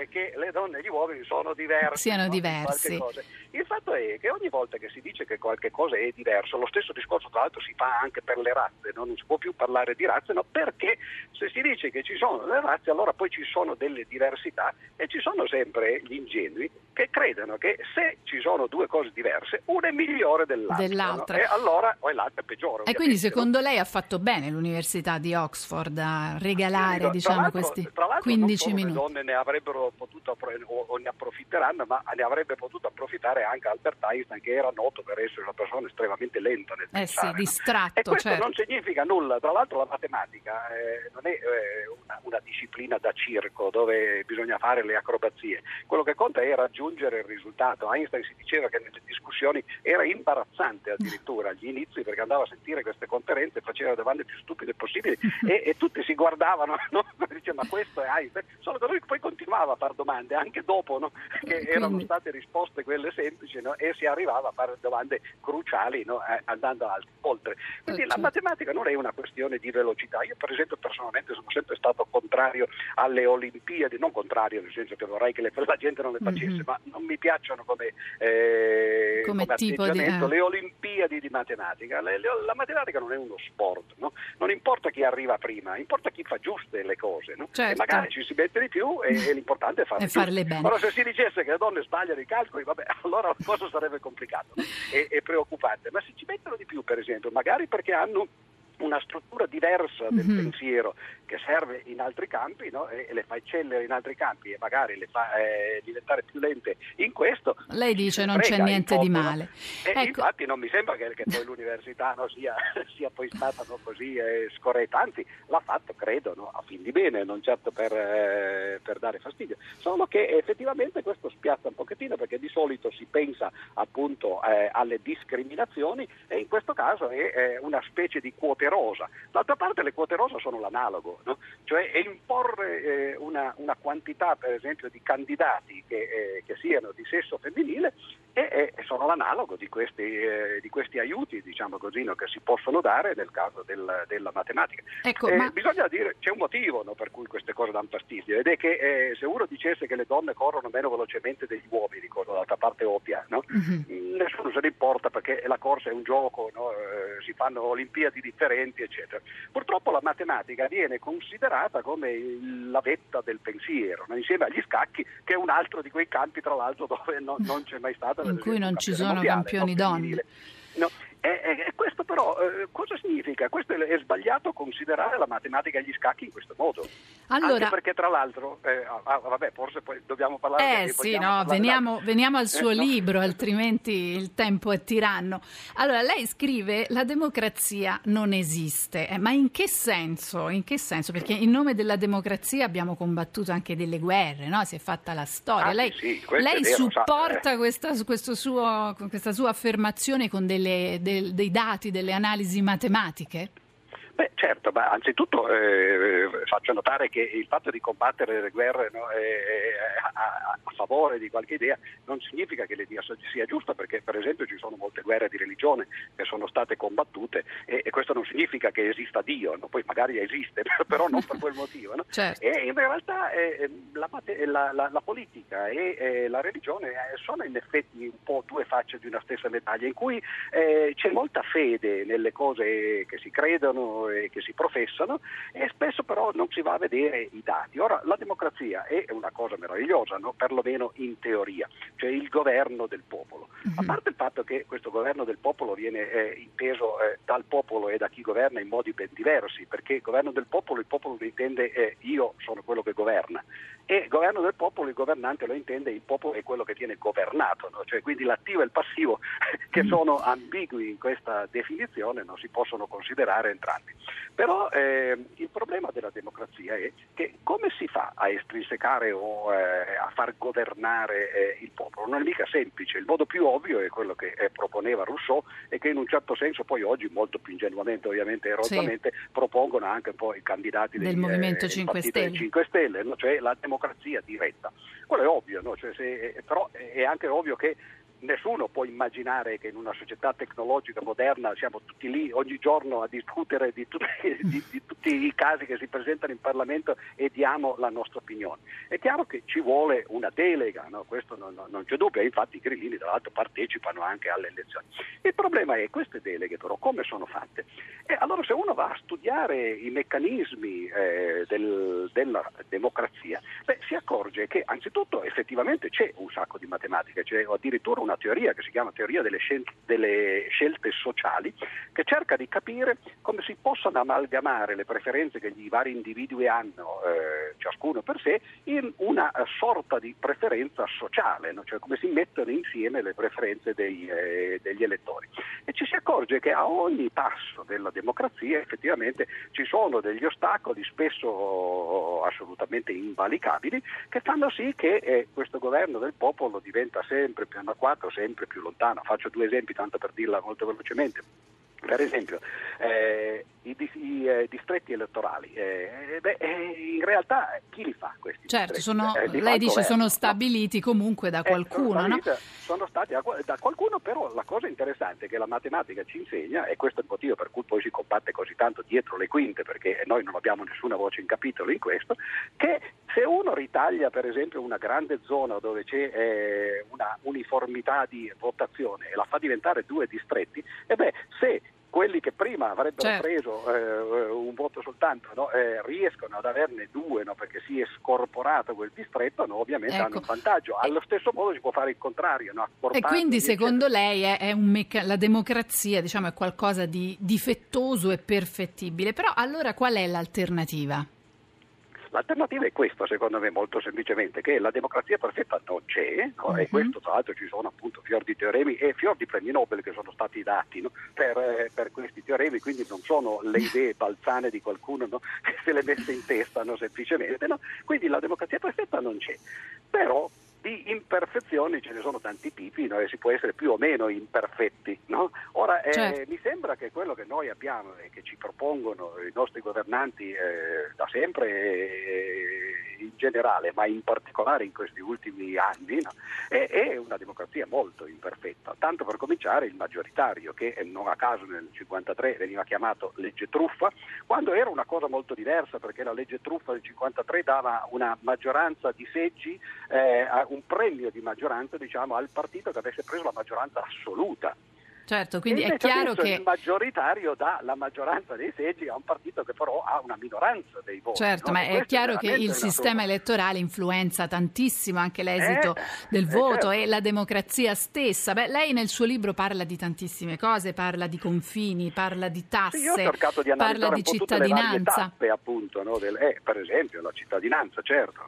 che le donne e gli uomini sono diversi. Siano diversi. Il fatto è che ogni volta che si dice che qualche cosa è diverso, lo stesso discorso tra l'altro si fa anche per le razze, no? non si può più parlare di razze, no? perché se si dice che ci sono delle razze allora poi ci sono delle diversità e ci sono sempre gli ingenui che credono che se ci sono due cose diverse, una è migliore dell'altra, dell'altra. No? e allora o l'altra è peggiore. E quindi secondo lei ha fatto bene l'Università di Oxford a regalare dico, diciamo, questi 15 minuti? Le donne ne avrebbero potuto o ne approfitteranno, ma ne avrebbe potuto approfittare anche Albert Einstein che era noto per essere una persona estremamente lenta nel eh pensare. Sì, distratto, e questo certo. non significa nulla, tra l'altro la matematica eh, non è eh, una, una, disciplina da circo dove bisogna fare le acrobazie, quello che conta è raggiungere il risultato. Einstein si diceva che nelle discussioni era imbarazzante addirittura agli inizi perché andava a sentire queste conferenze e faceva le domande più stupide possibili e, e tutti si guardavano, no? dice ma questo è Einstein, solo che lui poi continuava a fare domande anche dopo no? che erano state risposte quelle semplici no? e si arrivava a fare domande cruciali eh, andando oltre. Quindi la matematica non è una questione di velocità. Io per esempio personalmente sono sempre stato contrario alle Olimpiadi, non contrario nel senso che vorrei che le- la gente non le facesse, Mhm. ma non mi piacciono come, eh, Come come tipo di- atteggiamento eh. le Olimpiadi di matematica. Le- le- la matematica non è uno sport, no? non importa chi arriva prima, importa chi fa giuste le cose. no? Certo. E magari ci si mette di più e, e l'importante è farle, E farle bene. Ora se si dicesse che le donne sbagliano i calcoli, vabbè, allora la cosa sarebbe complicata no? e, e preoccupante. Ma se ci mettono di più, per esempio, magari perché hanno una struttura diversa del Mhm. pensiero che serve in altri campi no? e, le fa eccellere in altri campi e magari le fa eh, diventare più lente in questo. Lei dice non c'è niente di male. E Ecco. infatti non mi sembra che, che poi l'università no, sia, sia poi stata no, così eh, scorretta, anzi l'ha fatto credo no, a fin di bene, non certo per, eh, per dare fastidio, solo che effettivamente questo spiazza un pochettino perché di solito si pensa appunto eh, alle discriminazioni e in questo caso è eh, una specie di quote rosa. D'altra parte le quote rosa sono l'analogo, no? cioè imporre eh, una, una quantità per esempio di candidati che, eh, che siano di sesso femminile e, e sono l'analogo di questi, eh, di questi aiuti diciamo così, no, che si possono dare nel caso del- della matematica. Ecco, Eh, ma- Bisogna dire, c'è un motivo no, per cui queste cose danno fastidio ed è che eh, se uno dicesse che le donne corrono meno velocemente degli uomini, cosa d'altra parte ovvia? Mhm. nessuno se ne importa perché la corsa è un gioco, no? Eh, si fanno olimpiadi differenti, eccetera. Purtroppo la matematica viene considerata come la vetta del pensiero, insieme agli scacchi, che è un altro di quei campi, tra l'altro, dove no- non c'è mai stata in cui non ci sono mondiale, campioni no? donne. No, e, questo però eh, cosa significa? Questo è, è sbagliato considerare la matematica e gli scacchi in questo modo. Allora- Anche perché tra l'altro, eh, ah, ah, vabbè, forse poi dobbiamo parlare Eh sì, no, veniamo, veniamo al suo Eh, no. libro, altrimenti il tempo è tiranno. Allora, lei scrive la democrazia non esiste, Eh, ma in che senso? In che senso? Perché in nome della democrazia abbiamo combattuto anche delle guerre, no? Si è fatta la storia. Ah, lei sì, lei vero, sa, supporta eh. questa, questo suo- questa sua affermazione con delle- dei dati, delle analisi matematiche? Beh, certo, ma anzitutto eh, faccio notare che il fatto di combattere le guerre no, eh, a, a favore di qualche idea non significa che l'idea sia giusta, perché per esempio ci sono molte guerre di religione che sono state combattute e, e questo non significa che esista Dio, no? poi magari esiste, però non per quel motivo. no? Certo. E in realtà eh, la, mate- la- la- la politica e eh, la religione eh, sono in effetti un po' due facce di una stessa medaglia, in cui eh, c'è molta fede nelle cose che si credono e che si professano e spesso però non si va a vedere i dati. Ora, la democrazia è una cosa meravigliosa, no? perlomeno in teoria, cioè il governo del popolo. A parte il fatto che questo governo del popolo viene eh, inteso eh, dal popolo e da chi governa in modi ben diversi, perché il governo del popolo il popolo lo intende eh, io sono quello che governa e il governo del popolo il governante lo intende il popolo è quello che viene governato, no? cioè, quindi l'attivo e il passivo che sono ambigui in questa definizione non si possono considerare entrambi. Però eh, il problema della democrazia è che come si fa a estrinsecare o eh, a far governare eh, il popolo? Non è mica semplice, il modo più ovvio è quello che eh, proponeva Rousseau e che in un certo senso poi oggi molto più ingenuamente ovviamente erosamente propongono anche un po' i candidati Del Movimento eh, 5 partito dei Stelle. 5 Stelle, no? cioè la democrazia diretta. Quello è ovvio, no? Cioè se- eh, però è anche ovvio che nessuno può immaginare che in una società tecnologica moderna siamo tutti lì ogni giorno a discutere di, tutti- di- di tutti i casi che si presentano in Parlamento e diamo la nostra opinione. È chiaro che ci vuole una delega, no? questo non, non- non c'è dubbio, infatti i grillini tra l'altro partecipano anche alle elezioni. Il problema è queste deleghe però come sono fatte? E allora se uno va a studiare i meccanismi eh, del- della democrazia, beh, si accorge che anzitutto effettivamente c'è un sacco di matematica, c'è addirittura una teoria che si chiama teoria delle, scel- delle scelte sociali, che cerca di capire come si possano amalgamare le preferenze che i vari individui hanno, eh, ciascuno per sé, in una sorta di preferenza sociale, no? cioè come si mettono insieme le preferenze dei, eh, degli elettori. E ci si accorge che a ogni passo della democrazia effettivamente ci sono degli ostacoli spesso assolutamente invalicabili che fanno sì che eh, questo governo del popolo diventa sempre più anacquato, sempre più lontano. Faccio due esempi tanto per dirla molto velocemente. Per esempio, eh, i, i eh, distretti elettorali, eh, beh, eh, in realtà chi li fa questi certo? Sono, Eh, fa lei dice governo, sono no? stabiliti comunque da Eh, qualcuno, sono no? stati, sono stati da, da qualcuno, però la cosa interessante che la matematica ci insegna, e questo è il motivo per cui poi si combatte così tanto dietro le quinte, perché noi non abbiamo nessuna voce in capitolo in questo, che se uno ritaglia per esempio una grande zona dove c'è eh, una uniformità di votazione e la fa diventare due distretti, e beh, se quelli che prima avrebbero Certo. preso eh, un voto soltanto no, eh, riescono ad averne due no, perché si è scorporato quel distretto, no, ovviamente Ecco. hanno un vantaggio. Allo stesso modo si può fare il contrario. No, E quindi eccetera. secondo lei è, è un mecca- la democrazia diciamo, è qualcosa di difettoso e perfettibile, però allora qual è l'alternativa? L'alternativa è questa, secondo me, molto semplicemente, che la democrazia perfetta non c'è, no? e Mhm. questo tra l'altro ci sono appunto fior di teoremi e fior di premi Nobel che sono stati dati no? per, eh, per questi teoremi, quindi non sono le idee balzane di qualcuno no? che se le messe in testa no? semplicemente, no? quindi la democrazia perfetta non c'è. Però di imperfezioni ce ne sono tanti tipi no? e si può essere più o meno imperfetti. no? Ora, eh, Certo. mi sembra che quello che noi abbiamo e che ci propongono i nostri governanti eh, da sempre eh, in generale, ma in particolare in questi ultimi anni, no? è, è una democrazia molto imperfetta. Tanto per cominciare il maggioritario, che eh, non a caso nel 1953 veniva chiamato legge truffa, quando era una cosa molto diversa perché la legge truffa del 1953 dava una maggioranza di seggi, eh, a- un premio di maggioranza diciamo, al partito che avesse preso la maggioranza assoluta. Certo, quindi è chiaro che... il maggioritario dà la maggioranza dei seggi a un partito che però ha una minoranza dei voti. Certo, no? ma è chiaro che veramente il sistema roba- elettorale influenza tantissimo anche l'esito Eh, del eh, voto certo. e la democrazia stessa. Beh, lei nel suo libro parla di tantissime cose, parla di confini, parla di tasse, Sì, io ho cercato di parla di cittadinanza. tappe, appunto, no, del- eh, per esempio la cittadinanza, certo.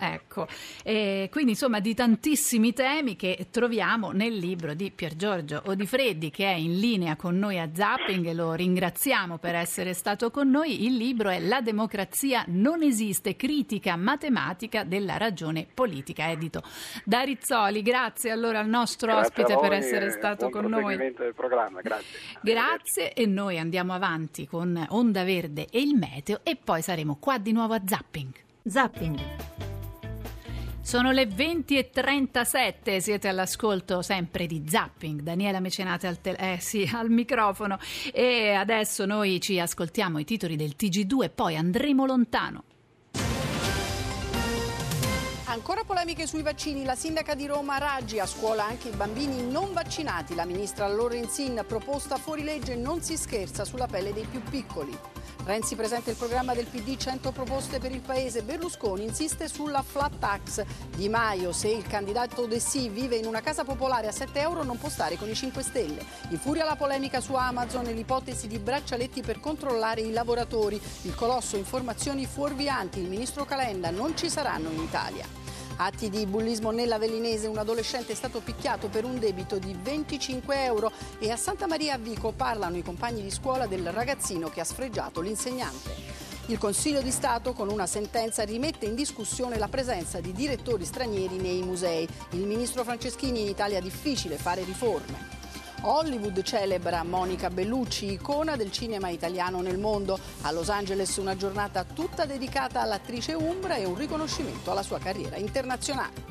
Ecco, e quindi insomma di tantissimi temi che troviamo nel libro di Pier Giorgio Odifreddi che è in linea con noi a Zapping e lo ringraziamo per essere stato con noi. Il libro è La democrazia non esiste, critica matematica della ragione politica, edito da Rizzoli. Grazie allora al nostro Grazie ospite per essere stato buon con noi. del programma, grazie. Grazie e noi andiamo avanti con Onda Verde e il meteo e poi saremo qua di nuovo a Zapping. Zapping. Sono le 20 e 37, siete all'ascolto sempre di Zapping, Daniela Mecenate al, tel- eh sì, al microfono e adesso noi ci ascoltiamo i titoli del TG2 e poi andremo lontano. Ancora polemiche sui vaccini. La sindaca di Roma Raggi a scuola anche i bambini non vaccinati. La ministra Lorenzin proposta fuori legge non si scherza sulla pelle dei più piccoli. Renzi presenta il programma del PD 100 proposte per il paese. Berlusconi insiste sulla flat tax. Di Maio, se il candidato De Sì vive in una casa popolare a 7 euro non può stare con i 5 Stelle. In furia la polemica su Amazon e l'ipotesi di braccialetti per controllare i lavoratori. Il colosso informazioni fuorvianti. Il ministro Calenda non ci saranno in Italia. Atti di bullismo nella Velinese, un adolescente è stato picchiato per un debito di 25 euro e a Santa Maria a Vico parlano i compagni di scuola del ragazzino che ha sfregiato l'insegnante. Il Consiglio di Stato con una sentenza rimette in discussione la presenza di direttori stranieri nei musei. Il ministro Franceschini in Italia difficile fare riforme. Hollywood celebra Monica Bellucci, icona del cinema italiano nel mondo. A Los Angeles una giornata tutta dedicata all'attrice Umbra e un riconoscimento alla sua carriera internazionale.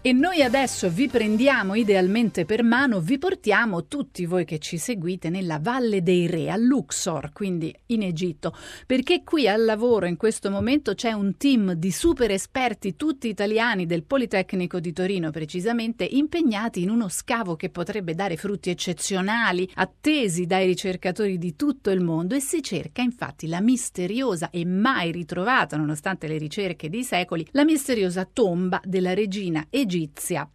E noi adesso vi prendiamo idealmente per mano, vi portiamo tutti voi che ci seguite nella Valle dei Re, a Luxor, quindi in Egitto, perché qui al lavoro in questo momento c'è un team di super esperti, tutti italiani del Politecnico di Torino precisamente, impegnati in uno scavo che potrebbe dare frutti eccezionali, attesi dai ricercatori di tutto il mondo. E si cerca infatti la misteriosa e mai ritrovata, nonostante le ricerche di secoli, la misteriosa tomba della regina egizia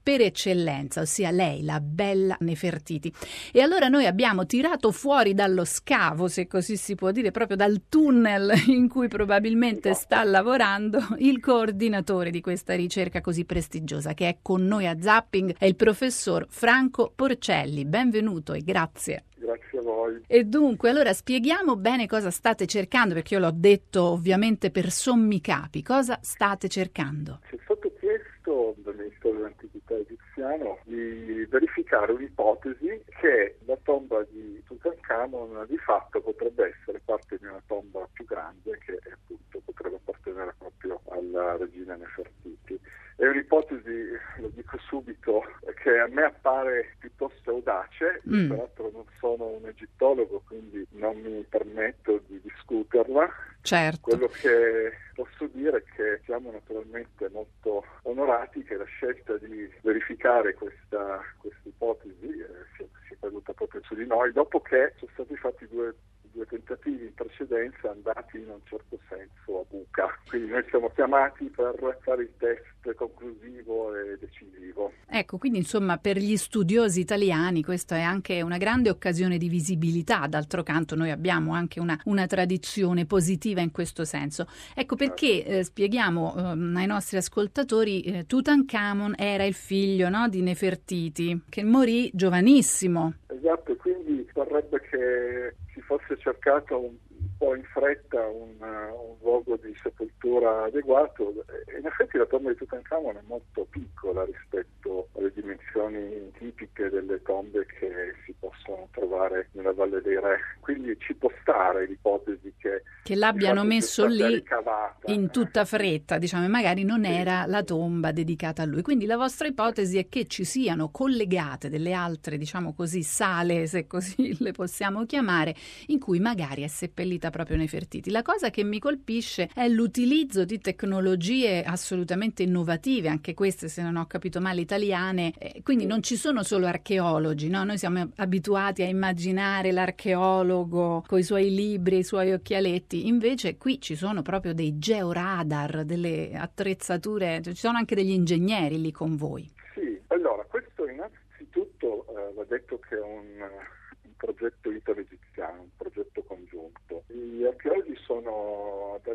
per eccellenza, ossia lei, la bella Nefertiti. E allora noi abbiamo tirato fuori dallo scavo, se così si può dire, proprio dal tunnel in cui probabilmente sta lavorando il coordinatore di questa ricerca così prestigiosa che è con noi a Zapping, è il professor Franco Porcelli. Benvenuto e grazie. Grazie a voi. E dunque, allora spieghiamo bene cosa state cercando, perché io l'ho detto ovviamente per sommi capi. Cosa state cercando? Ci è stato egiziano di verificare un'ipotesi che la tomba di Tutankhamon di fatto potrebbe essere parte di una tomba più grande che appunto potrebbe appartenere proprio alla regina Nefertiti. È un'ipotesi, lo dico subito, che a me appare piuttosto audace, mm. peraltro non sono un egittologo, quindi non mi permetto di discuterla. Certo. Quello che posso dire è che siamo naturalmente molto onorati che la scelta di verificare questa, ipotesi eh, sia, sia caduta proprio su di noi, dopo che sono stati fatti due due tentativi in precedenza andati in un certo senso a buca. Quindi noi siamo chiamati per fare il test conclusivo e decisivo. Ecco, quindi insomma per gli studiosi italiani questa è anche una grande occasione di visibilità, d'altro canto noi abbiamo anche una, una tradizione positiva in questo senso. Ecco perché eh, spieghiamo eh, ai nostri ascoltatori, eh, Tutankhamon era il figlio no, di Nefertiti, che morì giovanissimo. Esatto, quindi vorrebbe che si fosse cercato un, po' in fretta un, un, luogo di sepoltura adeguato. In effetti la tomba di Tutankhamon è molto piccola rispetto alle dimensioni tipiche delle tombe che si possono trovare nella Valle dei Re. Quindi ci può stare l'ipotesi che, che l'abbiano messo lì ricavata. in tutta fretta, diciamo, e magari non sì. era la tomba dedicata a lui. Quindi la vostra ipotesi è che ci siano collegate delle altre, diciamo così, sale, se così le possiamo chiamare, in cui magari è seppellita proprio Nefertiti. La cosa che mi colpisce è l'utilizzo di tecnologie assolutamente innovative, anche queste se non ho capito male italiane, eh, quindi non ci sono solo archeologi, no? noi siamo abituati a immaginare l'archeologo con i suoi libri, i suoi occhialetti, invece qui ci sono proprio dei georadar, delle attrezzature, ci sono anche degli ingegneri lì con voi. Sì, allora questo innanzitutto eh, va detto che è un, un progetto italo-egiziano, un progetto congiunto. Gli archeologi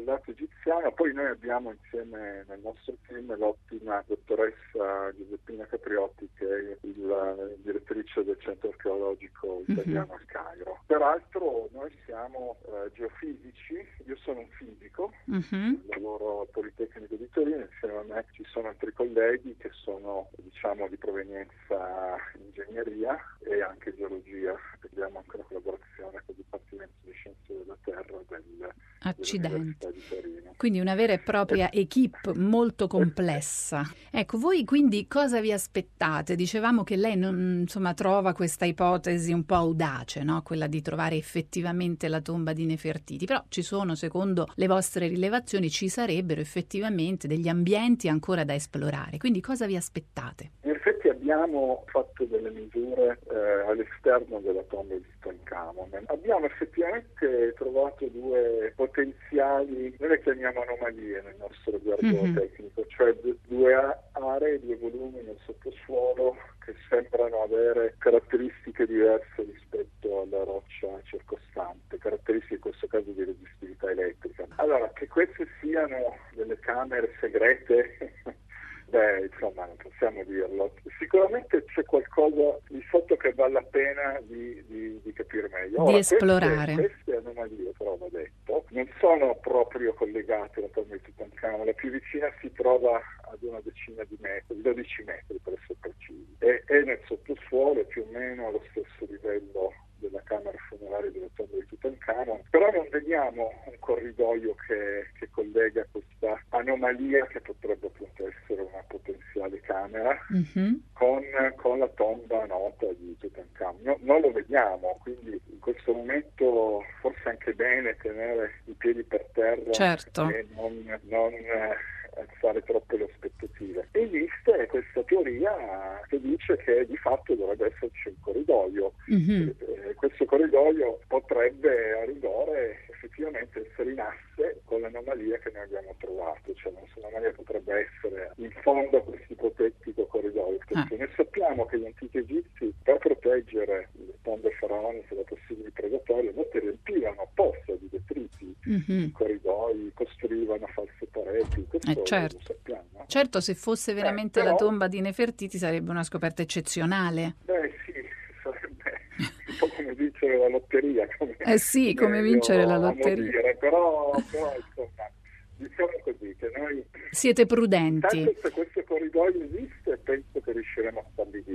lato egiziano, poi noi abbiamo insieme nel nostro team l'ottima dottoressa Giuseppina Capriotti che è la direttrice del centro archeologico mhm. italiano mm-hmm. al Cairo. Peraltro noi siamo eh, geofisici, io sono un fisico, mm-hmm. lavoro al Politecnico di Torino, insieme a me ci sono altri colleghi che sono diciamo di provenienza ingegneria e anche geologia, abbiamo anche una collaborazione con il Dipartimento di Scienze della Terra del, Accidenti. Quindi una vera e propria equip molto complessa. Ecco, voi quindi cosa vi aspettate? Dicevamo che lei non, insomma, trova questa ipotesi un po' audace, no? quella di trovare effettivamente la tomba di Nefertiti, però ci sono, secondo le vostre rilevazioni, ci sarebbero effettivamente degli ambienti ancora da esplorare. Quindi cosa vi aspettate? Abbiamo fatto delle misure eh, all'esterno della tomba di Tutankhamon. Abbiamo effettivamente trovato due potenziali, noi le chiamiamo anomalie nel nostro gergo mm-hmm. tecnico, cioè due aree, due volumi nel sottosuolo che sembrano avere caratteristiche diverse rispetto alla roccia circostante, caratteristiche in questo caso di resistività elettrica. Allora, che queste siano delle camere segrete Beh, insomma, non possiamo dirlo. Sicuramente c'è qualcosa di sotto che vale la pena di, di, di capire meglio. Ora, di esplorare. Queste, queste anomalie, però, va detto, non sono proprio collegate alla tomba di Tutankhamon. La più vicina si trova ad una decina di metri, 12 metri per essere precisi. E è nel sottosuolo, più o meno allo stesso livello della camera funeraria della tomba Tutankhamon, però non vediamo un corridoio che, che, collega questa anomalia che potrebbe appunto essere una potenziale camera mm-hmm. con, con, la tomba nota di Tutankhamon. No, non lo vediamo, quindi in questo momento forse anche bene tenere i piedi per terra certo. e non, non alzare troppe le aspettative. Esiste questa teoria che dice che di fatto dovrebbe esserci un corridoio. Mm-hmm. Eh, questo corridoio potrebbe a rigore effettivamente essere in asse con l'anomalia che noi abbiamo trovato, cioè l'anomalia potrebbe essere in fondo a questo ipotetico corridoio. Ah. Noi sappiamo che gli antichi egizi per proteggere le tombe faraoniche da possibili predatori a volte riempivano apposta di detriti mm-hmm. i corridoi, costruivano false Questo eh, certo. sappiamo. Certo, se fosse veramente eh, però... la tomba di Nefertiti sarebbe una scoperta eccezionale. Beh sì, sarebbe un po' come vincere la lotteria. Come eh sì, come vincere la lotteria. Dire, però, però insomma, diciamo così, che noi Siete prudenti. Tanto se questo corridoio esiste, penso che riusciremo a stabilirlo.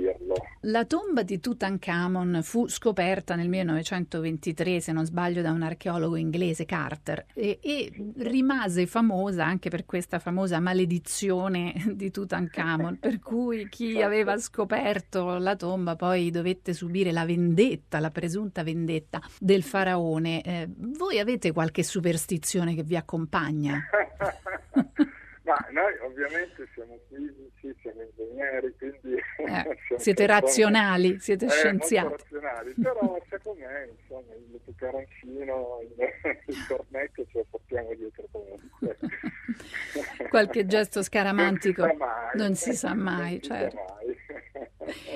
La tomba di Tutankhamon fu scoperta nel 1923, se non sbaglio, da un archeologo inglese, Carter, e, e rimase famosa anche per questa famosa maledizione di Tutankhamon, per cui chi aveva scoperto la tomba poi dovette subire la vendetta, la presunta vendetta del faraone. Eh, voi avete qualche superstizione che vi accompagna? Ma noi ovviamente siamo fisici, siamo ingegneri, quindi Eh, siete razionali, siete eh, scienziati. razionali, però secondo me insomma il peperoncino, il, il cornetto ce lo portiamo dietro comunque. Qualche gesto scaramantico Non si sa mai, certo.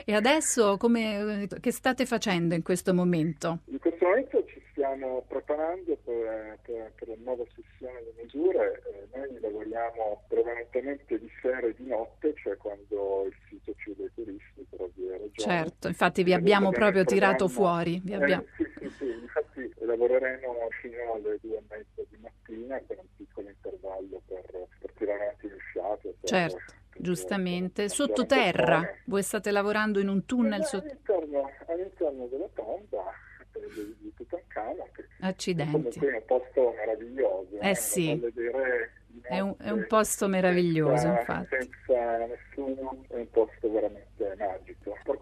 E adesso come, che state facendo in questo momento? In questo momento ci stiamo preparando per, per- per la nuova sessione di misure, Eh, noi lavoriamo prevalentemente di sera e di notte, cioè quando il Certo, infatti vi abbiamo proprio tirato fuori. vi Eh, abbiamo- sì, sì, sì, infatti lavoreremo fino alle due e mezza di mattina con un piccolo intervallo per, per tirare avanti fiato. per- Certo, giustamente. Sottoterra, voi state lavorando in un tunnel sotto... all'interno, all'interno della tomba eh, di, di Tutankhamon, Accidenti. è un posto meraviglioso. Eh la sì. È un, è un posto meraviglioso, senza- infatti. Senza nessuno, è un posto veramente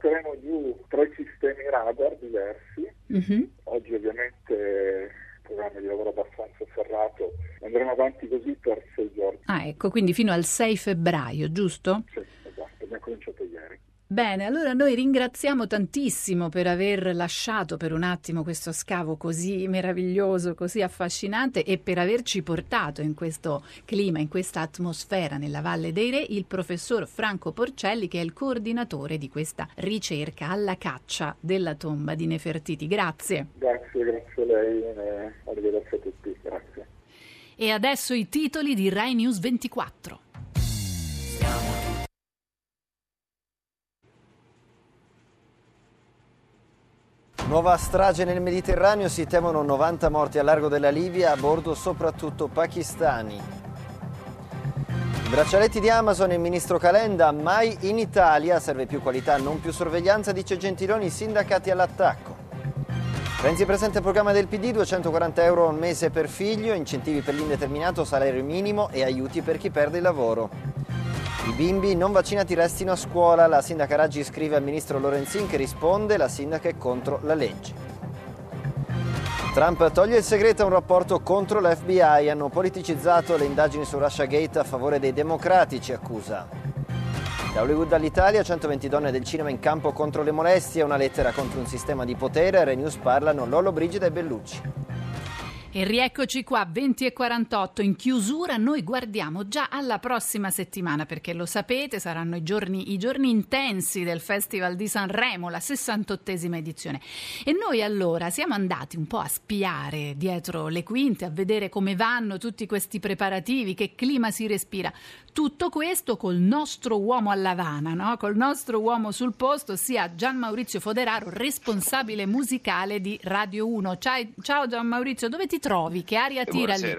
Porteremo giù tre sistemi radar diversi. Mhm. Oggi ovviamente il programma di lavoro abbastanza serrato. Andremo avanti così per sei giorni. Ah, ecco, quindi fino al 6 febbraio, giusto? Sì, esatto, abbiamo cominciato ieri. Bene, allora noi ringraziamo tantissimo per aver lasciato per un attimo questo scavo così meraviglioso, così affascinante e per averci portato in questo clima, in questa atmosfera nella Valle dei Re il professor Franco Porcelli che è il coordinatore di questa ricerca alla caccia della tomba di Nefertiti. Grazie. Grazie, grazie a lei e arrivederci a tutti. Grazie. E adesso i titoli di Rai News 24. Nuova strage nel Mediterraneo, si temono 90 morti a largo della Libia, a bordo soprattutto pakistani. Braccialetti di Amazon e ministro Calenda, mai in Italia, serve più qualità, non più sorveglianza, dice Gentiloni, sindacati all'attacco. Renzi presenta il programma del PD, 240 euro al mese per figlio, incentivi per l'indeterminato, salario minimo e aiuti per chi perde il lavoro. I bimbi non vaccinati restino a scuola, la sindaca Raggi scrive al ministro Lorenzin che risponde, la sindaca è contro la legge. Trump toglie il segreto a un rapporto contro l'FBI, hanno politicizzato le indagini su Russiagate a favore dei democratici, accusa. Da Hollywood all'Italia, 120 donne del cinema in campo contro le molestie, una lettera contro un sistema di potere, Re News parlano Lollo Brigida e Bellucci. E rieccoci qua, 20 e 48. In chiusura noi guardiamo già alla prossima settimana, perché lo sapete, saranno i giorni, i giorni intensi del Festival di Sanremo, la 68esima edizione. E noi allora siamo andati un po' a spiare dietro le quinte, a vedere come vanno tutti questi preparativi, che clima si respira. Tutto questo col nostro uomo a Lavana, no? col nostro uomo sul posto, ossia Gian Maurizio Foderaro, responsabile musicale di Radio 1. Ciao, ciao Gian Maurizio, dove ti trovi? Che aria tira lì?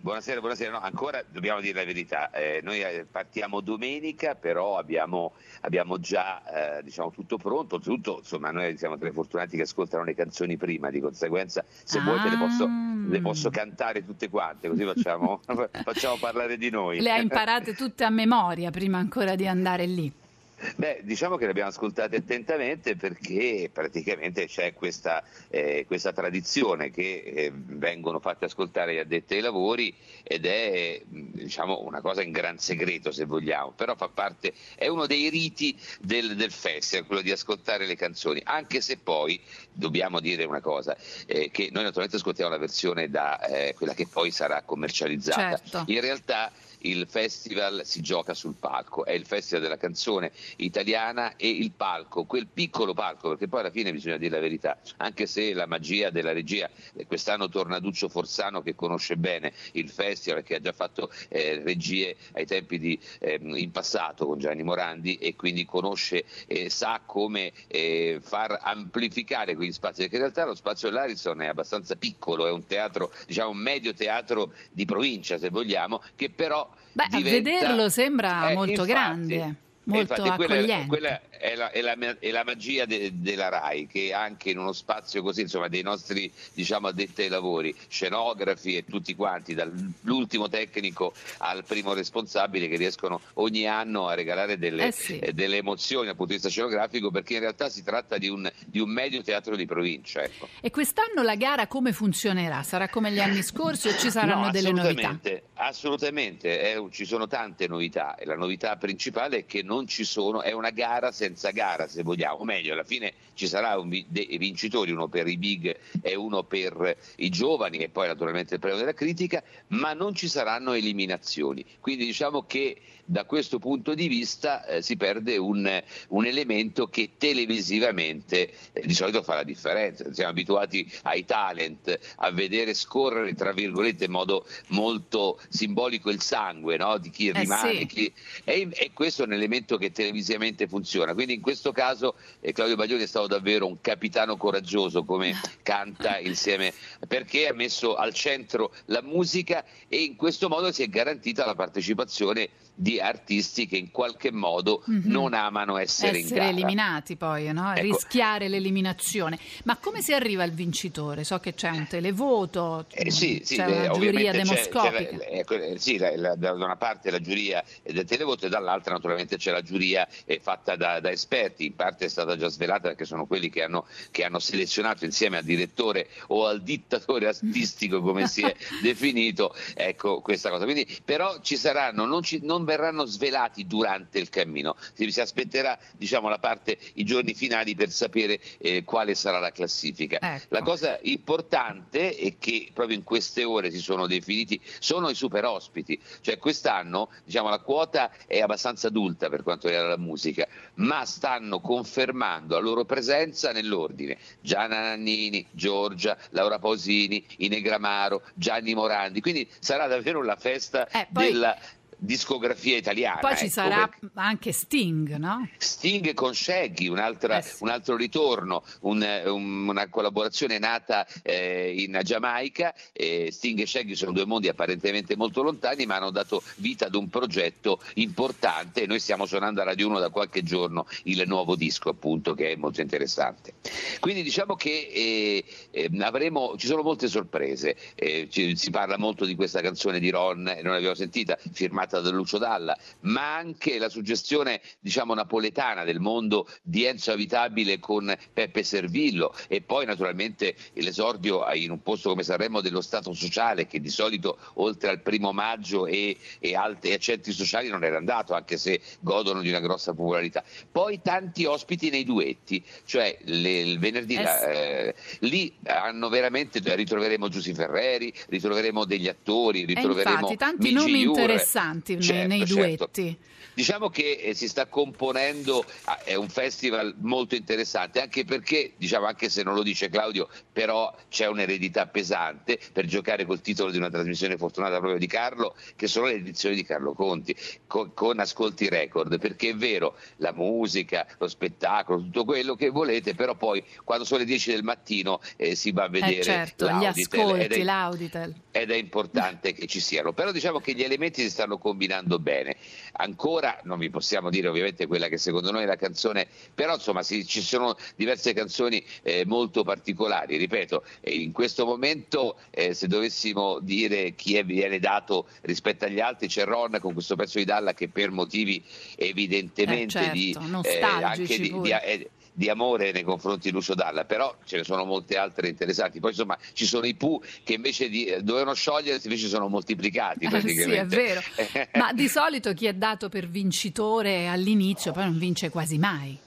Buonasera. Buonasera. No, ancora dobbiamo dire la verità. Eh, noi eh, partiamo domenica, però abbiamo, abbiamo già eh, diciamo, tutto pronto. Oltretutto, insomma, noi siamo tra i fortunati che ascoltano le canzoni prima, di conseguenza, se Ah. vuoi te le posso, le posso cantare tutte quante, così facciamo, facciamo parlare di noi. Le hai imparate tutte a memoria prima ancora di andare lì. Beh, diciamo che le abbiamo ascoltate attentamente perché praticamente c'è questa, eh, questa tradizione che eh, vengono fatte ascoltare gli addetti ai lavori ed è diciamo, una cosa in gran segreto se vogliamo, però fa parte, è uno dei riti del, del festival, quello di ascoltare le canzoni, anche se poi dobbiamo dire una cosa, eh, che noi naturalmente ascoltiamo la versione da eh, quella che poi sarà commercializzata. Certo. In realtà il festival si gioca sul palco, è il festival della canzone italiana e il palco, quel piccolo palco, perché poi alla fine bisogna dire la verità, anche se la magia della regia, eh, quest'anno torna Duccio Forzano che conosce bene il festival, che ha già fatto eh, regie ai tempi di, ehm, in passato con Gianni Morandi e quindi conosce e sa come eh, far amplificare quegli spazi, perché in realtà lo spazio dell'Arison è abbastanza piccolo, è un teatro, diciamo un medio teatro di provincia se vogliamo, che però Beh, diventa... a vederlo sembra Eh, molto infatti, grande, molto infatti quella, accogliente. quella è, la, è la- è la magia de- della RAI che anche in uno spazio così, insomma, dei nostri diciamo, addetti ai lavori, scenografi e tutti quanti, dall'ultimo tecnico al primo responsabile che riescono ogni anno a regalare delle, Eh sì. eh, delle emozioni dal punto di vista scenografico perché in realtà si tratta di un, di un medio teatro di provincia. Ecco. E quest'anno la gara come funzionerà? Sarà come gli anni scorsi o ci saranno No, delle novità? assolutamente, un- ci sono tante novità e la novità principale è che non ci sono, è una gara senza gara se vogliamo, o meglio alla fine ci sarà un dei vincitori, uno per i big e uno per i giovani e poi naturalmente il premio della critica, ma non ci saranno eliminazioni, quindi diciamo che da questo punto di vista eh, si perde un, un elemento che televisivamente eh, di solito fa la differenza. Siamo abituati ai talent, a vedere scorrere, tra virgolette, in modo molto simbolico il sangue no? di chi rimane. sì. chi- E, e questo è un elemento che televisivamente funziona. Quindi in questo caso eh, Claudio Baglioni è stato davvero un capitano coraggioso come canta insieme, perché ha messo al centro la musica e in questo modo si è garantita la partecipazione di artisti che in qualche modo Mhm. non amano essere, in Essere eliminati poi, no? Ecco. rischiare l'eliminazione. Ma come si arriva al vincitore? So che c'è un televoto, Eh sì, sì, c'è eh, una giuria demoscopica. c'è la- ecco, eh, sì, la- la- da una parte la giuria del televoto e dall'altra naturalmente c'è la giuria eh, fatta da, da esperti, in parte è stata già svelata perché sono quelli che hanno, che hanno selezionato insieme al direttore o al dittatore artistico come si è definito ecco, questa cosa. Quindi, però ci saranno, non, ci- non verranno svelati durante il cammino, si, si aspetterà diciamo, la parte, i giorni finali per sapere eh, quale sarà la classifica. Ecco. La cosa importante è che proprio in queste ore si sono definiti, sono i super ospiti, cioè quest'anno diciamo, la quota è abbastanza adulta per quanto riguarda la musica, ma stanno confermando la loro presenza nell'ordine. Gianna Nannini, Giorgia, Laura Pausini, Inegramaro, Gianni Morandi, quindi sarà davvero la festa Eh, poi- della discografia italiana. Poi ci ecco, sarà perché- anche Sting, no? Sting con Shaggy, un'altra- un altro ritorno, un- un- una collaborazione nata eh, in Giamaica. Eh, Sting e Shaggy sono due mondi apparentemente molto lontani, ma hanno dato vita ad un progetto importante e noi stiamo suonando a Radio 1 da qualche giorno il nuovo disco, appunto, che è molto interessante. Quindi diciamo che eh, eh, avremo, ci sono molte sorprese. Eh, ci- si parla molto di questa canzone di Ron, eh, non l'abbiamo sentita, firmata da Lucio Dalla, ma anche la suggestione diciamo napoletana del mondo di Enzo Avitabile con Peppe Servillo e poi naturalmente l'esordio in un posto come Sanremo dello Stato sociale che di solito oltre al primo maggio e, e altri e centri sociali non era andato anche se godono di una grossa popolarità. Poi tanti ospiti nei duetti, cioè le- il venerdì Eh la- eh, lì hanno veramente ritroveremo Giussi Ferreri, ritroveremo degli attori, E ritroveremo infatti tanti Migi nomi interessanti nei- Certo, nei certo. duetti. Diciamo che eh, si sta componendo, ah, è un festival molto interessante, anche perché, diciamo, anche se non lo dice Claudio, però c'è un'eredità pesante per giocare col titolo di una trasmissione fortunata proprio di Carlo, che sono le edizioni di Carlo Conti, con, con ascolti record, perché è vero, la musica, lo spettacolo, tutto quello che volete, però poi quando sono le 10 del mattino eh, si va a vedere Eh certo, gli l'Auditel ed ascolti, è- l'Auditel. ed è importante che ci siano. Però diciamo che gli elementi si stanno combinando bene. Ancora non vi possiamo dire ovviamente quella che secondo noi è la canzone, però insomma sì, ci sono diverse canzoni eh, molto particolari. Ripeto, eh, in questo momento eh, se dovessimo dire chi è- viene dato rispetto agli altri, c'è Ron con questo pezzo di Dalla che per motivi evidentemente Eh, certo, di, nostalgici anche di- di- eh, di amore nei confronti di Lucio Dalla, però ce ne sono molte altre interessanti. Poi insomma ci sono i Pooh che invece di, eh, dovevano sciogliersi invece sono moltiplicati Eh, sì, è vero. Ma di solito chi è dato per vincitore all'inizio poi non vince quasi mai.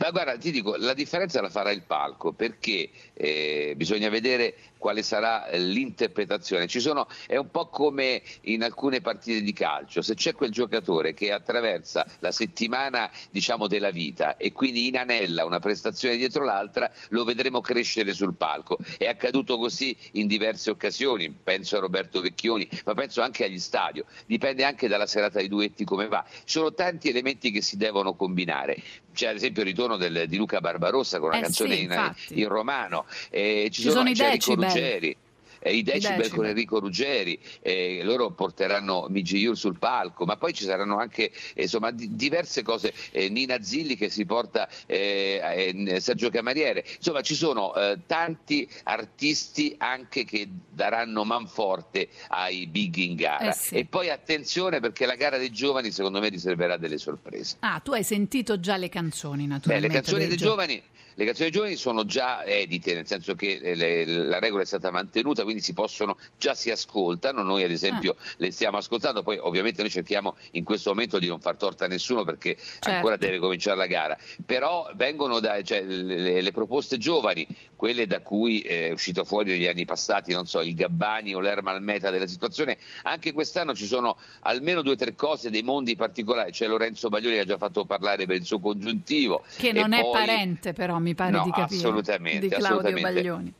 Ma guarda, ti dico, la differenza la farà il palco perché eh, bisogna vedere quale sarà l'interpretazione. Ci sono, è un po' come in alcune partite di calcio, se c'è quel giocatore che attraversa la settimana diciamo, della vita e quindi inanella una prestazione dietro l'altra, lo vedremo crescere sul palco. È accaduto così in diverse occasioni, penso a Roberto Vecchioni, ma penso anche agli stadio, dipende anche dalla serata di duetti come va. Ci sono tanti elementi che si devono combinare. C'è ad esempio il ritorno del, di Luca Barbarossa con una Eh canzone sì, in, in romano, eh, ci, Ci sono i c'è Enrico decibel. Ruggeri. eh, I decibel, decibel. con Enrico Ruggeri, eh, loro porteranno Migi Yur sul palco, ma poi ci saranno anche eh, insomma, di- diverse cose. eh, Nina Zilli che si porta eh, eh, Sergio Camariere, insomma ci sono tanti artisti anche che daranno manforte ai big in gara. Sì. E poi attenzione perché la gara dei giovani secondo me riserverà delle sorprese. Ah, tu hai sentito già le canzoni, Beh, naturalmente. le canzoni dei dei gio- giovani. Le canzoni giovani sono già edite, nel senso che eh, le- la regola è stata mantenuta, quindi si possono, già si ascoltano, noi ad esempio Ah. le stiamo ascoltando, poi ovviamente noi cerchiamo in questo momento di non far torta a nessuno perché Certo. ancora deve cominciare la gara, però vengono da, cioè, le, le proposte giovani, quelle da cui eh, è uscito fuori negli anni passati, non so, il Gabbani o l'Ermal Meta della situazione, anche quest'anno ci sono almeno due o tre cose, dei mondi particolari, c'è Lorenzo Baglioni che ha già fatto parlare per il suo congiuntivo. Che non è poi- parente, però, mi pare No, di capire. assolutamente, Di Claudio assolutamente. Baglioni.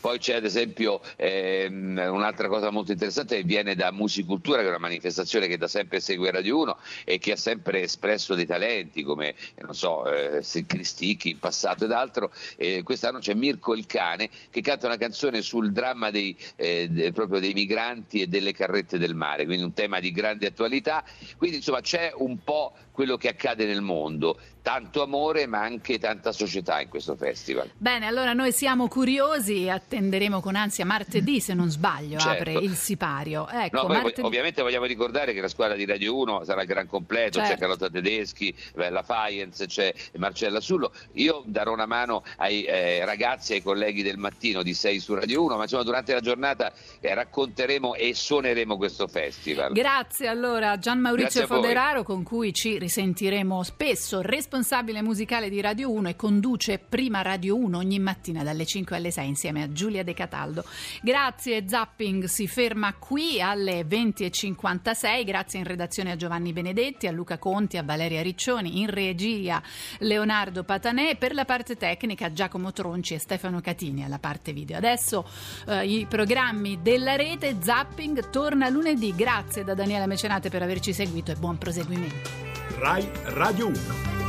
Poi c'è ad esempio ehm, un'altra cosa molto interessante che viene da Musicultura, che è una manifestazione che da sempre segue Radio 1 e che ha sempre espresso dei talenti come, eh, non so, eh, Cristicchi in passato ed altro. E quest'anno c'è Mirko il cane che canta una canzone sul dramma dei, eh, de- proprio dei migranti e delle carrette del mare, quindi un tema di grande attualità. Quindi insomma c'è un po' quello che accade nel mondo, tanto amore ma anche tanta società in questo festival. Bene, allora noi siamo curiosi e attenderemo con ansia martedì, se non sbaglio, Certo. apre il sipario. Ecco, No, martedì... ovviamente vogliamo ricordare che la squadra di Radio 1 sarà il gran completo, c'è Certo. Carlotta Tedeschi, la Faienz, c'è Marcella Sullo. Io darò una mano ai eh, ragazzi ai colleghi del mattino di 6 su Radio 1, ma insomma durante la giornata eh, racconteremo e suoneremo questo festival. Grazie allora a Gian Maurizio. Foderaro con cui ci risentiremo spesso, responsabile musicale di Radio 1 e conduce Prima Radio 1 ogni mattina dalle 5 alle 6 insieme a Giulia De Cataldo. Grazie, Zapping si ferma qui alle 20.56, grazie in redazione a Giovanni Benedetti, a Luca Conti, a Valeria Riccioni, in regia Leonardo Patanè, per la parte tecnica Giacomo Tronci e Stefano Catini alla parte video. Adesso eh, i programmi della rete Zapping torna lunedì. Grazie da Daniela Mecenate per averci seguito e buon proseguimento. Rai Radio 1.